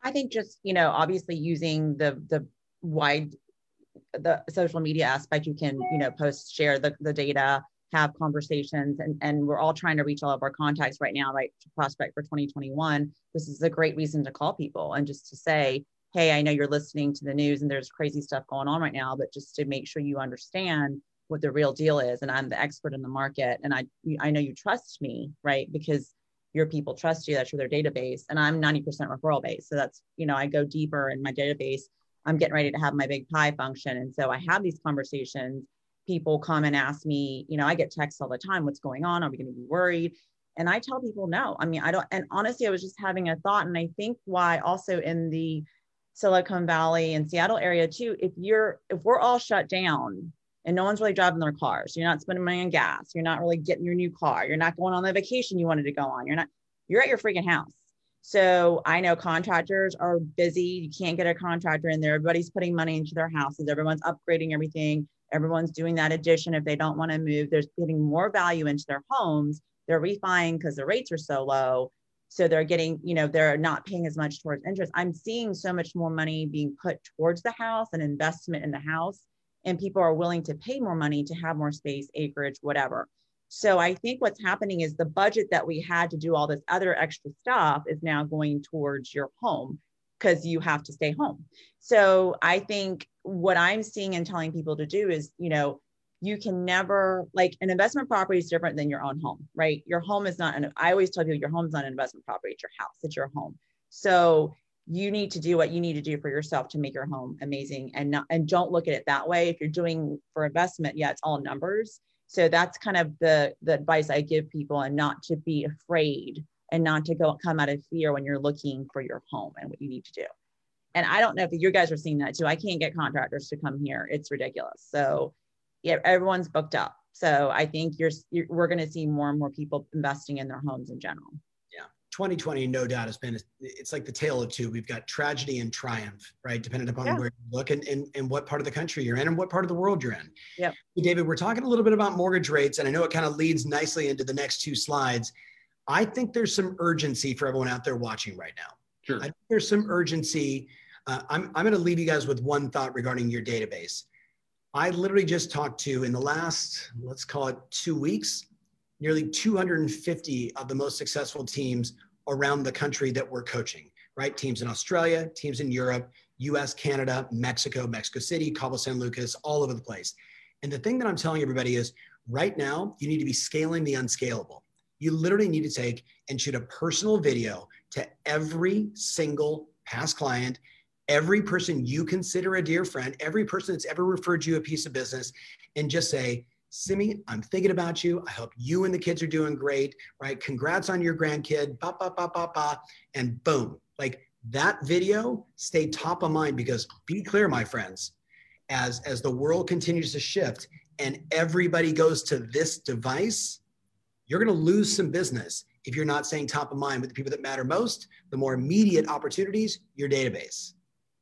I think just, you know, obviously using the the wide the social media aspect, you can, you know, post, share the, the data, have conversations, and, and we're all trying to reach all of our contacts right now, right? To prospect for 2021. This is a great reason to call people and just to say, hey, I know you're listening to the news and there's crazy stuff going on right now, but just to make sure you understand what the real deal is. And I'm the expert in the market. And I I know you trust me, right? Because your people trust you, that's your database. And I'm 90% referral based. So that's, you know, I go deeper in my database I'm getting ready to have my big pie function. And so I have these conversations. People come and ask me, you know, I get texts all the time, what's going on? Are we going to be worried? And I tell people no. I mean, I don't, and honestly, I was just having a thought. And I think why also in the Silicon Valley and Seattle area too, if you're, if we're all shut down and no one's really driving their cars, you're not spending money on gas, you're not really getting your new car, you're not going on the vacation you wanted to go on, you're not, you're at your freaking house so I know contractors are busy. You can't get a contractor in there. Everybody's putting money into their houses. Everyone's upgrading everything. Everyone's doing that addition. If they don't want to move, they're getting more value into their homes. They're refining because the rates are so low. So they're getting, you know, they're not paying as much towards interest. I'm seeing so much more money being put towards the house and investment in the house. And people are willing to pay more money to have more space, acreage, whatever. So I think what's happening is the budget that we had to do all this other extra stuff is now going towards your home because you have to stay home. So I think what I'm seeing and telling people to do is, you know, you can never like an investment property is different than your own home, right? Your home is not an I always tell people your home's not an investment property, it's your house, it's your home. So you need to do what you need to do for yourself to make your home amazing and not and don't look at it that way. If you're doing for investment, yeah, it's all numbers so that's kind of the the advice i give people and not to be afraid and not to go come out of fear when you're looking for your home and what you need to do. And i don't know if you guys are seeing that too. I can't get contractors to come here. It's ridiculous. So yeah everyone's booked up. So i think you're, you're we're going to see more and more people investing in their homes in general 2020, no doubt, has been it's like the tale of two. We've got tragedy and triumph, right? Depending upon yeah. where you look and, and, and what part of the country you're in and what part of the world you're in. Yeah. David, we're talking a little bit about mortgage rates, and I know it kind of leads nicely into the next two slides. I think there's some urgency for everyone out there watching right now. Sure. I think there's some urgency. Uh, I'm, I'm going to leave you guys with one thought regarding your database. I literally just talked to in the last, let's call it two weeks, nearly 250 of the most successful teams around the country that we're coaching, right? Teams in Australia, teams in Europe, US, Canada, Mexico, Mexico City, Cabo San Lucas, all over the place. And the thing that I'm telling everybody is right now, you need to be scaling the unscalable. You literally need to take and shoot a personal video to every single past client, every person you consider a dear friend, every person that's ever referred you a piece of business, and just say, Simi, I'm thinking about you. I hope you and the kids are doing great, right? Congrats on your grandkid, ba, ba, ba, ba, ba, and boom. Like that video stayed top of mind because be clear, my friends, as, as the world continues to shift and everybody goes to this device, you're going to lose some business if you're not staying top of mind with the people that matter most, the more immediate opportunities, your database.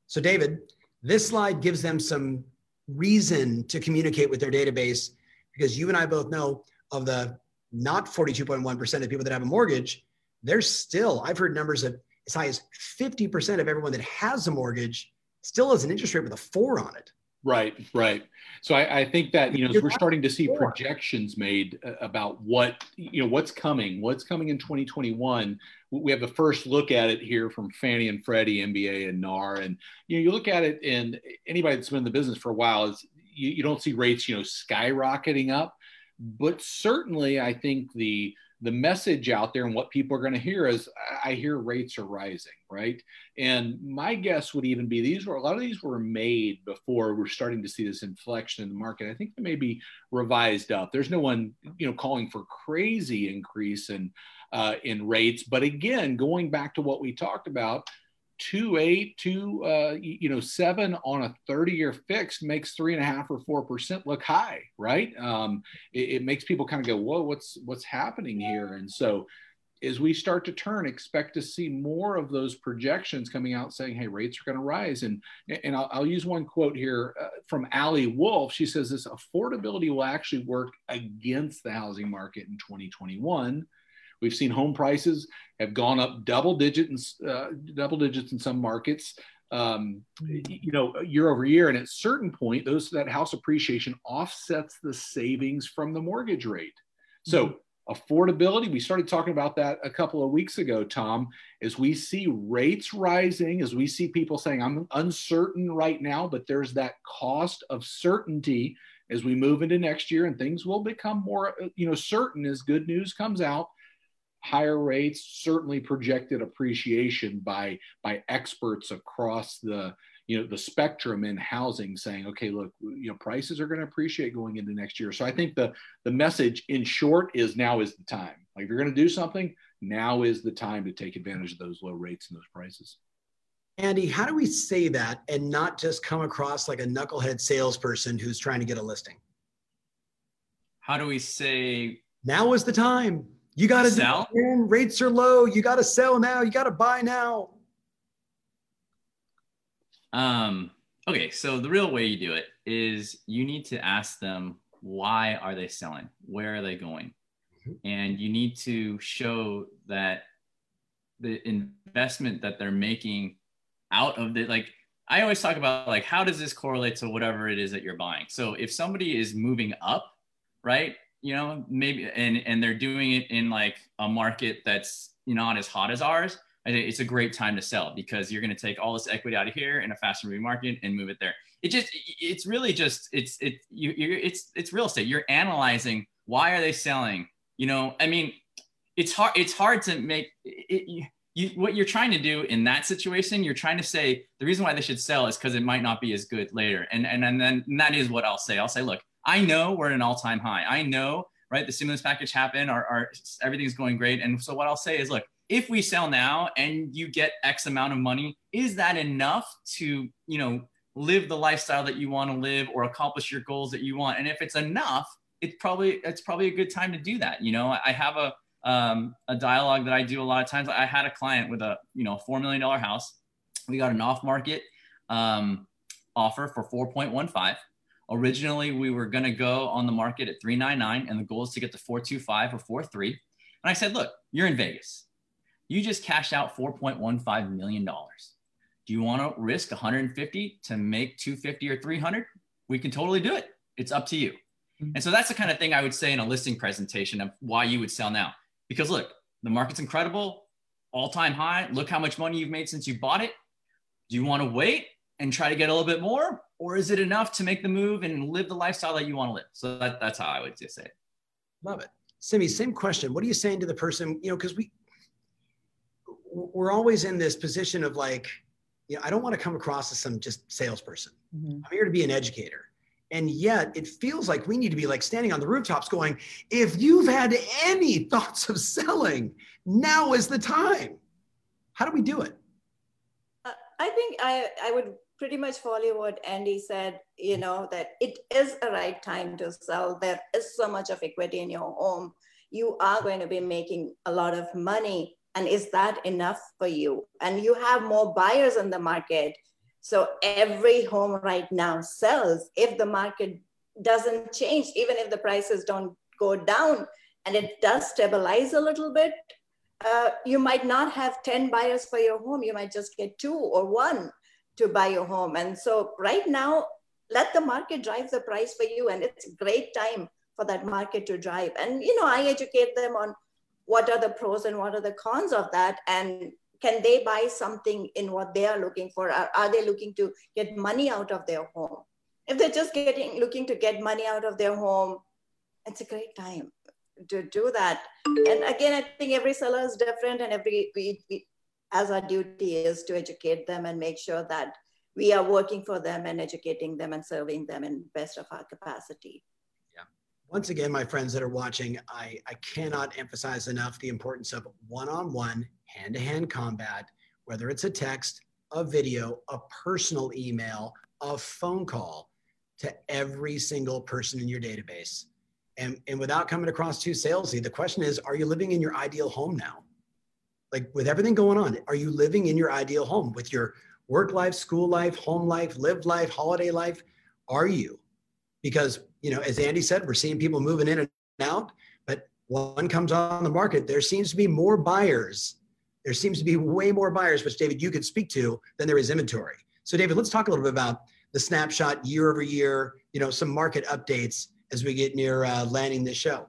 So, David, this slide gives them some reason to communicate with their database because you and I both know of the not 42.1% of people that have a mortgage, there's still, I've heard numbers of as high as 50% of everyone that has a mortgage still has an interest rate with a four on it. Right, right. So I, I think that you know we're starting to see projections made uh, about what you know what's coming, what's coming in 2021. We have the first look at it here from Fannie and Freddie, MBA, and NAR, and you know you look at it, and anybody that's been in the business for a while is you, you don't see rates you know skyrocketing up, but certainly I think the the message out there and what people are going to hear is I hear rates are rising, right? And my guess would even be these were a lot of these were made before we're starting to see this inflection in the market. I think they may be revised up. There's no one, you know, calling for crazy increase in uh, in rates, but again, going back to what we talked about, two eight, two uh, you know seven on a 30 year fixed makes three and a half or four percent look high, right? Um, it, it, makes people kind of go, whoa, what's what's happening here? And so as we start to turn, expect to see more of those projections coming out saying, hey, rates are going to rise. And and I'll, I'll use one quote here uh, from Ali Wolf. She says this affordability will actually work against the housing market in 2021 We've seen home prices have gone up double digits, uh, double digits in some markets, um, you know, year over year. And at certain point, those that house appreciation offsets the savings from the mortgage rate. So mm-hmm. affordability, we started talking about that a couple of weeks ago, Tom, as we see rates rising, as we see people saying, I'm uncertain right now, but there's that cost of certainty as we move into next year and things will become more, you know, certain as good news comes out higher rates, certainly projected appreciation by by experts across the you know the spectrum in housing saying okay look you know prices are going to appreciate going into next year. So i think the the message in short is now is the time. Like if you're going to do something now is the time to take advantage of those low rates and those prices. Andy how do we say that and not just come across like a knucklehead salesperson who's trying to get a listing? How do we say now is the time you got to sell. Rates are low. You got to sell now. You got to buy now. Um. Okay. So the real way you do it is you need to ask them why are they selling? Where are they going? Mm-hmm. And you need to show that the investment that they're making out of the like I always talk about like how does this correlate to whatever it is that you're buying. So if somebody is moving up, right? You know, maybe and and they're doing it in like a market that's not as hot as ours. I think it's a great time to sell because you're going to take all this equity out of here in a fast moving market and move it there. It just it's really just it's it you you it's it's real estate. You're analyzing why are they selling? You know, I mean, it's hard it's hard to make it, you, you, what you're trying to do in that situation, you're trying to say the reason why they should sell is because it might not be as good later. And and and then and that is what I'll say. I'll say, look, I know we're at an all-time high. I know, right? The stimulus package happened, our, our everything's going great. And so what I'll say is, look, if we sell now and you get X amount of money, is that enough to, you know, live the lifestyle that you want to live or accomplish your goals that you want? And if it's enough, it's probably it's probably a good time to do that. You know, I have a um, a dialogue that I do a lot of times. I had a client with a you know four million dollar house. We got an off market um, offer for four point one five. Originally, we were going to go on the market at 399 and the goal is to get to 425 or 43. And I said, look, you're in Vegas. You just cashed out $4.15 million. Do you want to risk 150 to make 250 or 300? We can totally do it. It's up to you. Mm-hmm. And so that's the kind of thing I would say in a listing presentation of why you would sell now. Because look, the market's incredible, all time high. Look how much money you've made since you bought it. Do you want to wait and try to get a little bit more? Or is it enough to make the move and live the lifestyle that you want to live? So that, that's how I would just say it. Love it. Simi, same question. What are you saying to the person, you know, because we, we're always in this position of like, you know, I don't want to come across as some just salesperson. Mm-hmm. I'm here to be an educator. And yet it feels like we need to be like standing on the rooftops going, if you've had any thoughts of selling, now is the time. How do we do it? I think I, I would pretty much follow what Andy said, you know, that it is a right time to sell. There is so much of equity in your home. You are going to be making a lot of money. And is that enough for you? And you have more buyers in the market. So every home right now sells. If the market doesn't change, even if the prices don't go down and it does stabilize a little bit, uh, you might not have 10 buyers for your home. You might just get two or one to buy a home. And so right now, let the market drive the price for you. And it's a great time for that market to drive. And, you know, I educate them on what are the pros and what are the cons of that. And can they buy something in what they are looking for? Are, are they looking to get money out of their home? If they're just getting looking to get money out of their home, it's a great time to do that. And again, I think every seller is different, and every we, we as our duty is to educate them and make sure that we are working for them and educating them and serving them in best of our capacity. Yeah. Once again, my friends that are watching, I, I cannot emphasize enough the importance of one-on-one, hand-to-hand combat, whether it's a text, a video, a personal email, a phone call to every single person in your database. And, and without coming across too salesy, the question is, are you living in your ideal home now? Like with everything going on, are you living in your ideal home with your work life, school life, home life, live life, holiday life? Are you? Because, you know, as Andy said, we're seeing people moving in and out, but one comes on the market, there seems to be more buyers. There seems to be way more buyers, which David, you could speak to than there is inventory. So David, let's talk a little bit about the snapshot year over year, you know, some market updates as we get near uh, landing this show.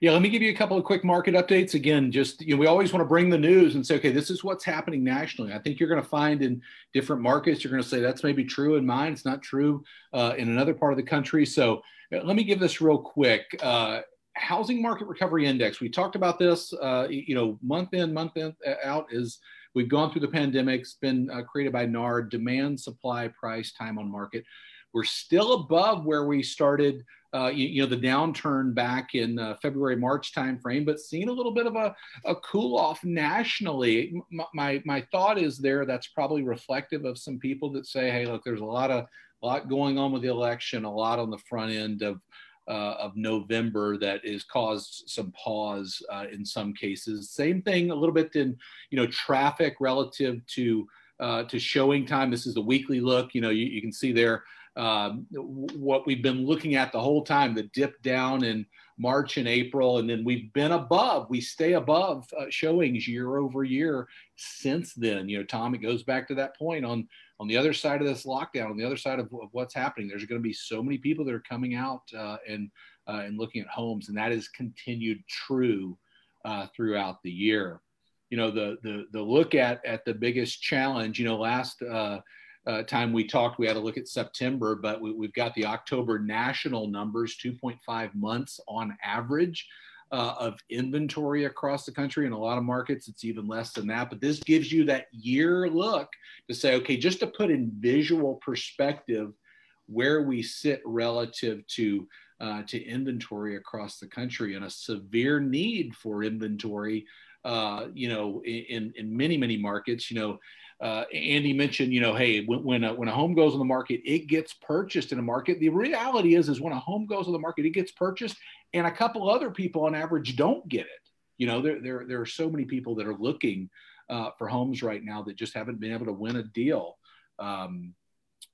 Yeah, let me give you a couple of quick market updates. Again, just you know, we always want to bring the news and say, okay, this is what's happening nationally. I think you're going to find in different markets, you're going to say that's maybe true in mine. It's not true uh, in another part of the country. So uh, let me give this real quick. Uh, housing market recovery index. We talked about this. Uh, you know, month in, month in, uh, out is we've gone through the pandemic. It's been uh, created by NARD. Demand, supply, price, time on market. We're still above where we started uh, you, you, know, the downturn back in uh, February, March timeframe, but seeing a little bit of a, a cool off nationally. My, my, my thought is there that's probably reflective of some people that say, hey, look, there's a lot of a lot going on with the election, a lot on the front end of uh, of November that has caused some pause uh, in some cases. Same thing a little bit in you know traffic relative to uh, to ShowingTime. This is the weekly look. You know you, you can see there um, what we've been looking at the whole time, the dip down in March and April, and then we've been above, we stay above uh, showings year over year since then. You know, Tom, it goes back to that point on on the other side of this lockdown, on the other side of, of what's happening. There's going to be so many people that are coming out uh, and uh, and looking at homes, and that has continued true uh, throughout the year. You know, the the the look at at the biggest challenge. You know, last uh, time we talked, we had to look at September, but we, have got the October national numbers 2.5 months on average uh, of inventory across the country. In a lot of markets, it's even less than that. But this gives you that year look to say, okay, just to put in visual perspective where we sit relative to. Uh, to inventory across the country and a severe need for inventory uh, you know, in, in many, many markets, you know, uh, Andy mentioned, you know, hey, when when a, when a home goes on the market, it gets purchased in a market. The reality is, is when a home goes on the market, it gets purchased, and a couple other people on average don't get it. You know, there there there are so many people that are looking uh, for homes right now that just haven't been able to win a deal. Um,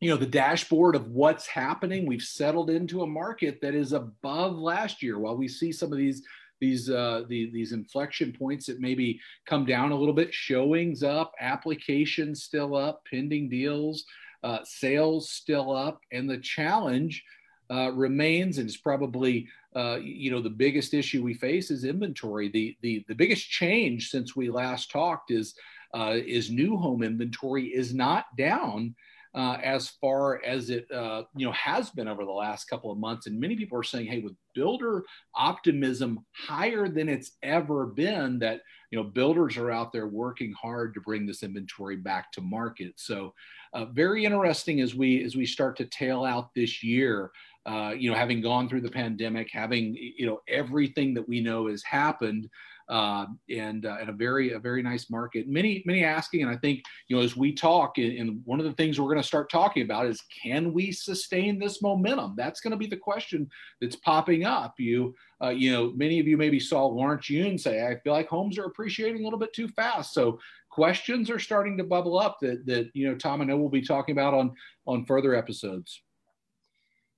you know, the dashboard of what's happening, we've settled into a market that is above last year. While we see some of these these uh, the, these inflection points that maybe come down a little bit. Showings up, applications still up, pending deals, uh, sales still up, and the challenge uh, remains, and it's probably uh, you know the biggest issue we face is inventory. The the the biggest change since we last talked is uh, is new home inventory is not down uh, as far as it uh, you know has been over the last couple of months. And many people are saying, hey, with builder optimism higher than it's ever been, that you know builders are out there working hard to bring this inventory back to market. So uh, very interesting as we as we start to tail out this year. Uh, you know, having gone through the pandemic, having you know everything that we know has happened, uh, and uh, and a very a very nice market. Many many asking, and I think you know as we talk, and one of the things we're going to start talking about is can we sustain this momentum? That's going to be the question that's popping up. You uh, you know many of you maybe saw Lawrence Yun say, I feel like homes are appreciating a little bit too fast. So questions are starting to bubble up that that you know Tom and I will be talking about on on further episodes.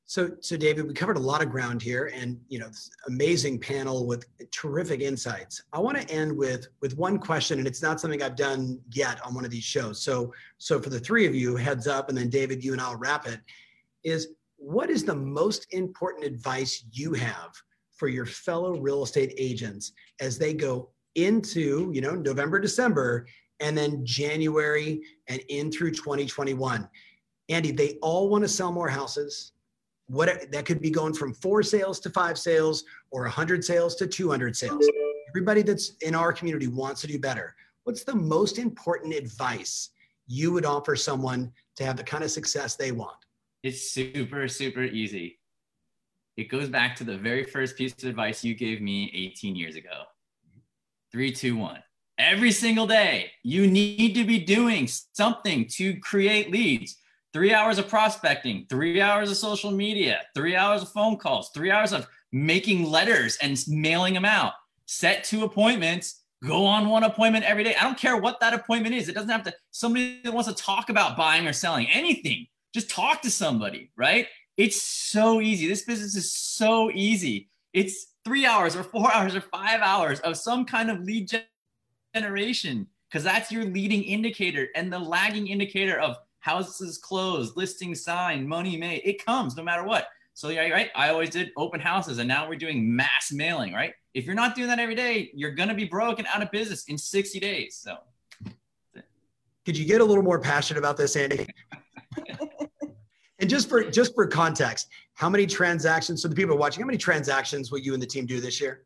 So, so David, we covered a lot of ground here, and you know, amazing panel with terrific insights. I want to end with with one question, and it's not something I've done yet on one of these shows. So, so for the three of you, heads up, and then David, you and I'll wrap it. Is what is the most important advice you have for your fellow real estate agents as they go into, you know, November, December, and then January and in through 2021? Andy, they all want to sell more houses. What that could be going from four sales to five sales or 100 sales to 200 sales. Everybody that's in our community wants to do better. What's the most important advice you would offer someone to have the kind of success they want? It's super, super easy. It goes back to the very first piece of advice you gave me 18 years ago. Three, two, one. Every single day, you need to be doing something to create leads. Three hours of prospecting, three hours of social media, three hours of phone calls, three hours of making letters and mailing them out. Set two appointments, go on one appointment every day. I don't care what that appointment is. It doesn't have to, somebody that wants to talk about buying or selling anything, just talk to somebody, right? It's so easy. This business is so easy. It's three hours or four (laughs) hours or five hours of some kind of lead generation because that's your leading indicator and the lagging indicator of houses closed, listing signed, money made. It comes no matter what. So yeah, right. I always did open houses, and now we're doing mass mailing. Right. If you're not doing that every day, you're gonna be broke and out of business in 60 days. So. Could you get a little more passionate about this, Andy? (laughs) and just for just for context, how many transactions? So the people watching, how many transactions will you and the team do this year?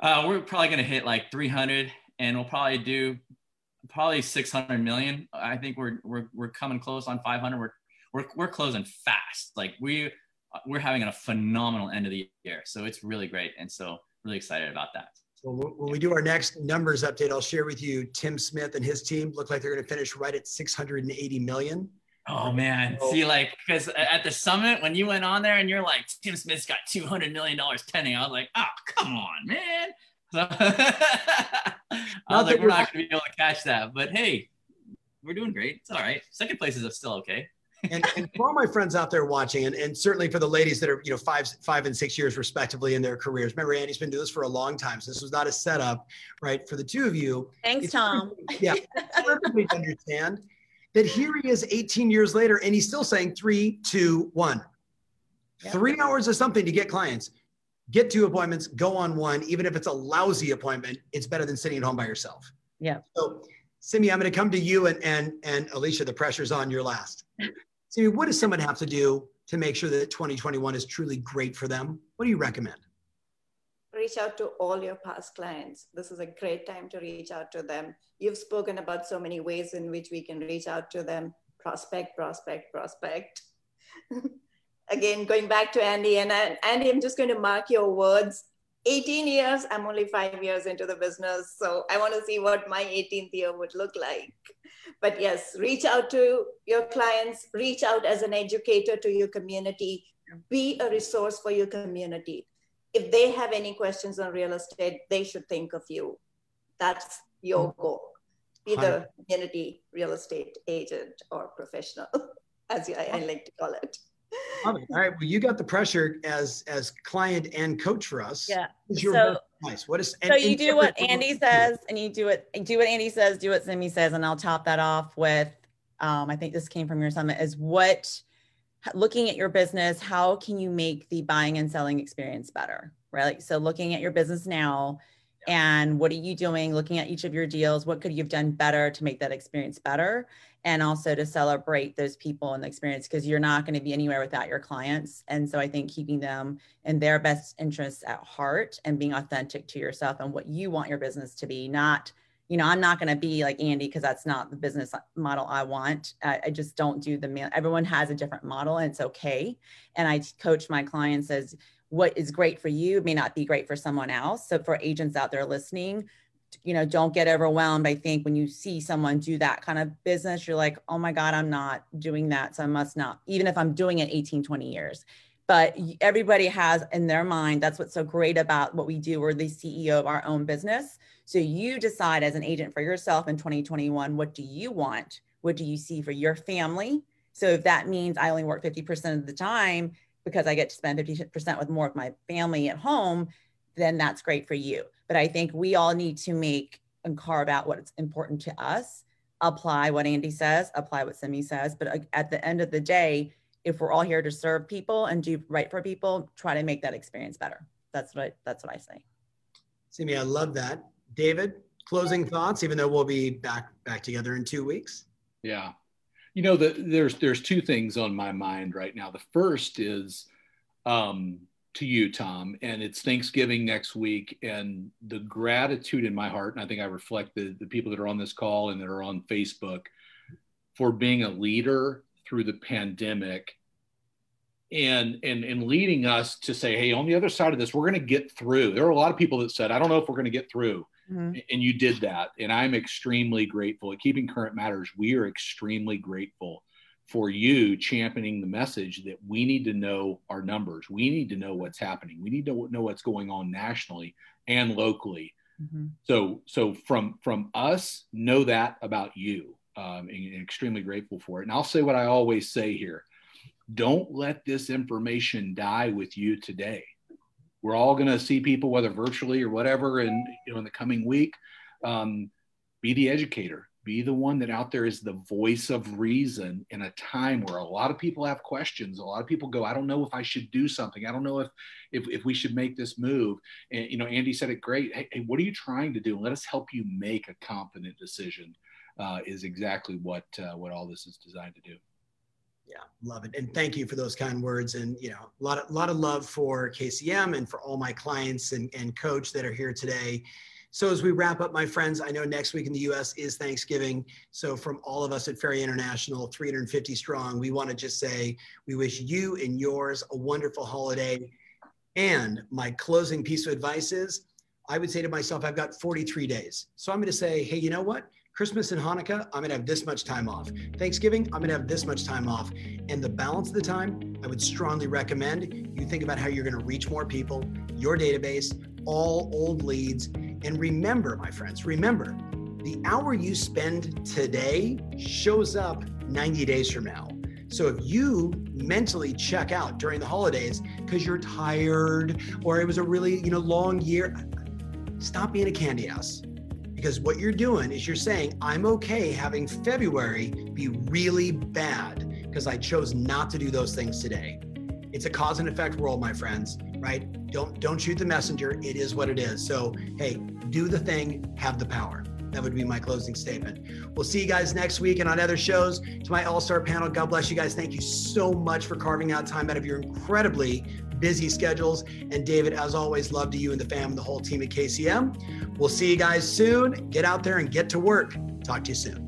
Uh, we're probably gonna hit like 300, and we'll probably do probably 600 million. I think we're we're we're coming close on 500. We're we're we're closing fast. Like we we're having a phenomenal end of the year. So it's really great, and so really excited about that. So when we do our next numbers update, I'll share with you Tim Smith and his team look like they're going to finish right at 680 million. Oh man, see, like because at the summit when you went on there and you're like Tim Smith's got 200 million dollars pending, I was like, oh come on, man. So (laughs) I was like, we're not going to be able to catch that, but hey, we're doing great. It's all right. Second place is still okay. (laughs) and, and, for all my friends out there watching, and, and certainly for the ladies that are, you know, five, five and six years respectively in their careers. Remember, Andy's been doing this for a long time. So this was not a setup, right? For the two of you. Thanks, Tom. Yeah, perfectly understand that here he is 18 years later, and he's still saying three, two, one. Yep. Three hours of something to get clients get two appointments, go on one, even if it's a lousy appointment, it's better than sitting at home by yourself. Yeah. So, Simi, I'm going to come to you and and and Alicia. The pressure's on. You're last. (laughs) Simi, what does someone have to do to make sure that 2021 is truly great for them? What do you recommend? Reach out to all your past clients. This is a great time to reach out to them. You've spoken about so many ways in which we can reach out to them. Prospect, prospect, prospect. (laughs) again, going back to Andy, and Andy, I'm just going to mark your words. 18 years, I'm only five years into the business. So I want to see what my 18th year would look like. But yes, reach out to your clients, reach out as an educator to your community, be a resource for your community. If they have any questions on real estate, they should think of you. That's your goal. Be the community real estate agent or professional, (laughs) as I, I like to call it. All right. Well, you got the pressure as as client and coach for us. Yeah. so, nice. What is and, so you do what Andy says, and you do it. Do what Andy says. Do what Simi says, and I'll top that off with. Um, I think this came from your summit. Is what looking at your business. How can you make the buying and selling experience better? Right. So looking at your business now. And what are you doing? Looking at each of your deals, what could you have done better to make that experience better? And also to celebrate those people and the experience because you're not going to be anywhere without your clients. And so I think keeping them in their best interests at heart and being authentic to yourself and what you want your business to be, not, you know, I'm not going to be like Andy because that's not the business model I want. I, I just don't do the mail. Everyone has a different model and it's okay. And I coach my clients as what is great for you may not be great for someone else. So for agents out there listening, you know don't get overwhelmed. I think when you see someone do that kind of business you're like oh my god i'm not doing that so i must not even if i'm doing it 18 20 years. But everybody has in their mind that's what's so great about what we do. We're the ceo of our own business. So you decide as an agent for yourself in 2021 what do you want? What do you see for your family? So if that means i only work 50% of the time because i get to spend 50% with more of my family at home then that's great for you. But I think we all need to make and carve out what's important to us, apply what Andy says, apply what Simi says. But at the end of the day, if we're all here to serve people and do right for people, try to make that experience better. That's what I, that's what I say. Simi, I love that. David, closing thoughts, even though we'll be back back together in two weeks. Yeah. You know, the, there's there's two things on my mind right now. The first is um, to you, Tom, and it's Thanksgiving next week, and the gratitude in my heart, and I think I reflect the, the people that are on this call and that are on Facebook for being a leader through the pandemic and and and leading us to say hey on the other side of this we're going to get through there are a lot of people that said i don't know if we're going to get through mm-hmm. and you did that and i'm extremely grateful at keeping current matters we are extremely grateful for you championing the message that we need to know our numbers we need to know what's happening we need to know what's going on nationally and locally mm-hmm. so so from from us know that about you um, and, and extremely grateful for it and i'll say what i always say here don't let this information die with you today. We're all going to see people, whether virtually or whatever, and you know, in the coming week. Um, be the educator. Be the one that out there is the voice of reason in a time where a lot of people have questions. A lot of people go, "I don't know if I should do something. I don't know if if, if we should make this move." And you know, Andy said it great. Hey, hey what are you trying to do? Let us help you make a confident decision. Uh, is exactly what uh, what all this is designed to do. Yeah, love it. And thank you for those kind words. And, you know, a lot of, lot of love for KCM and for all my clients and, and coach that are here today. So as we wrap up, my friends, I know next week in the U.S. is Thanksgiving. So from all of us at Ferry International, 350 strong, we want to just say we wish you and yours a wonderful holiday. And my closing piece of advice is, I would say to myself, I've got 43 days. So I'm going to say, hey, you know what? Christmas and Hanukkah, I'm gonna have this much time off. Thanksgiving, I'm gonna have this much time off. And the balance of the time, I would strongly recommend you think about how you're gonna reach more people, your database, all old leads. And remember, my friends, remember, the hour you spend today shows up 90 days from now. So if you mentally check out during the holidays because you're tired or it was a really, you know, long year, stop being a candy ass because what you're doing is you're saying, I'm okay having February be really bad because I chose not to do those things today. It's a cause and effect world, my friends, right? Don't don't shoot the messenger. It is what it is. So, hey, do the thing, have the power. That would be my closing statement. We'll see you guys next week and on other shows. To my all star panel, God bless you guys. Thank you so much for carving out time out of your incredibly busy schedules. And David, as always, love to you and the fam, and the whole team at KCM. We'll see you guys soon. Get out there and get to work. Talk to you soon.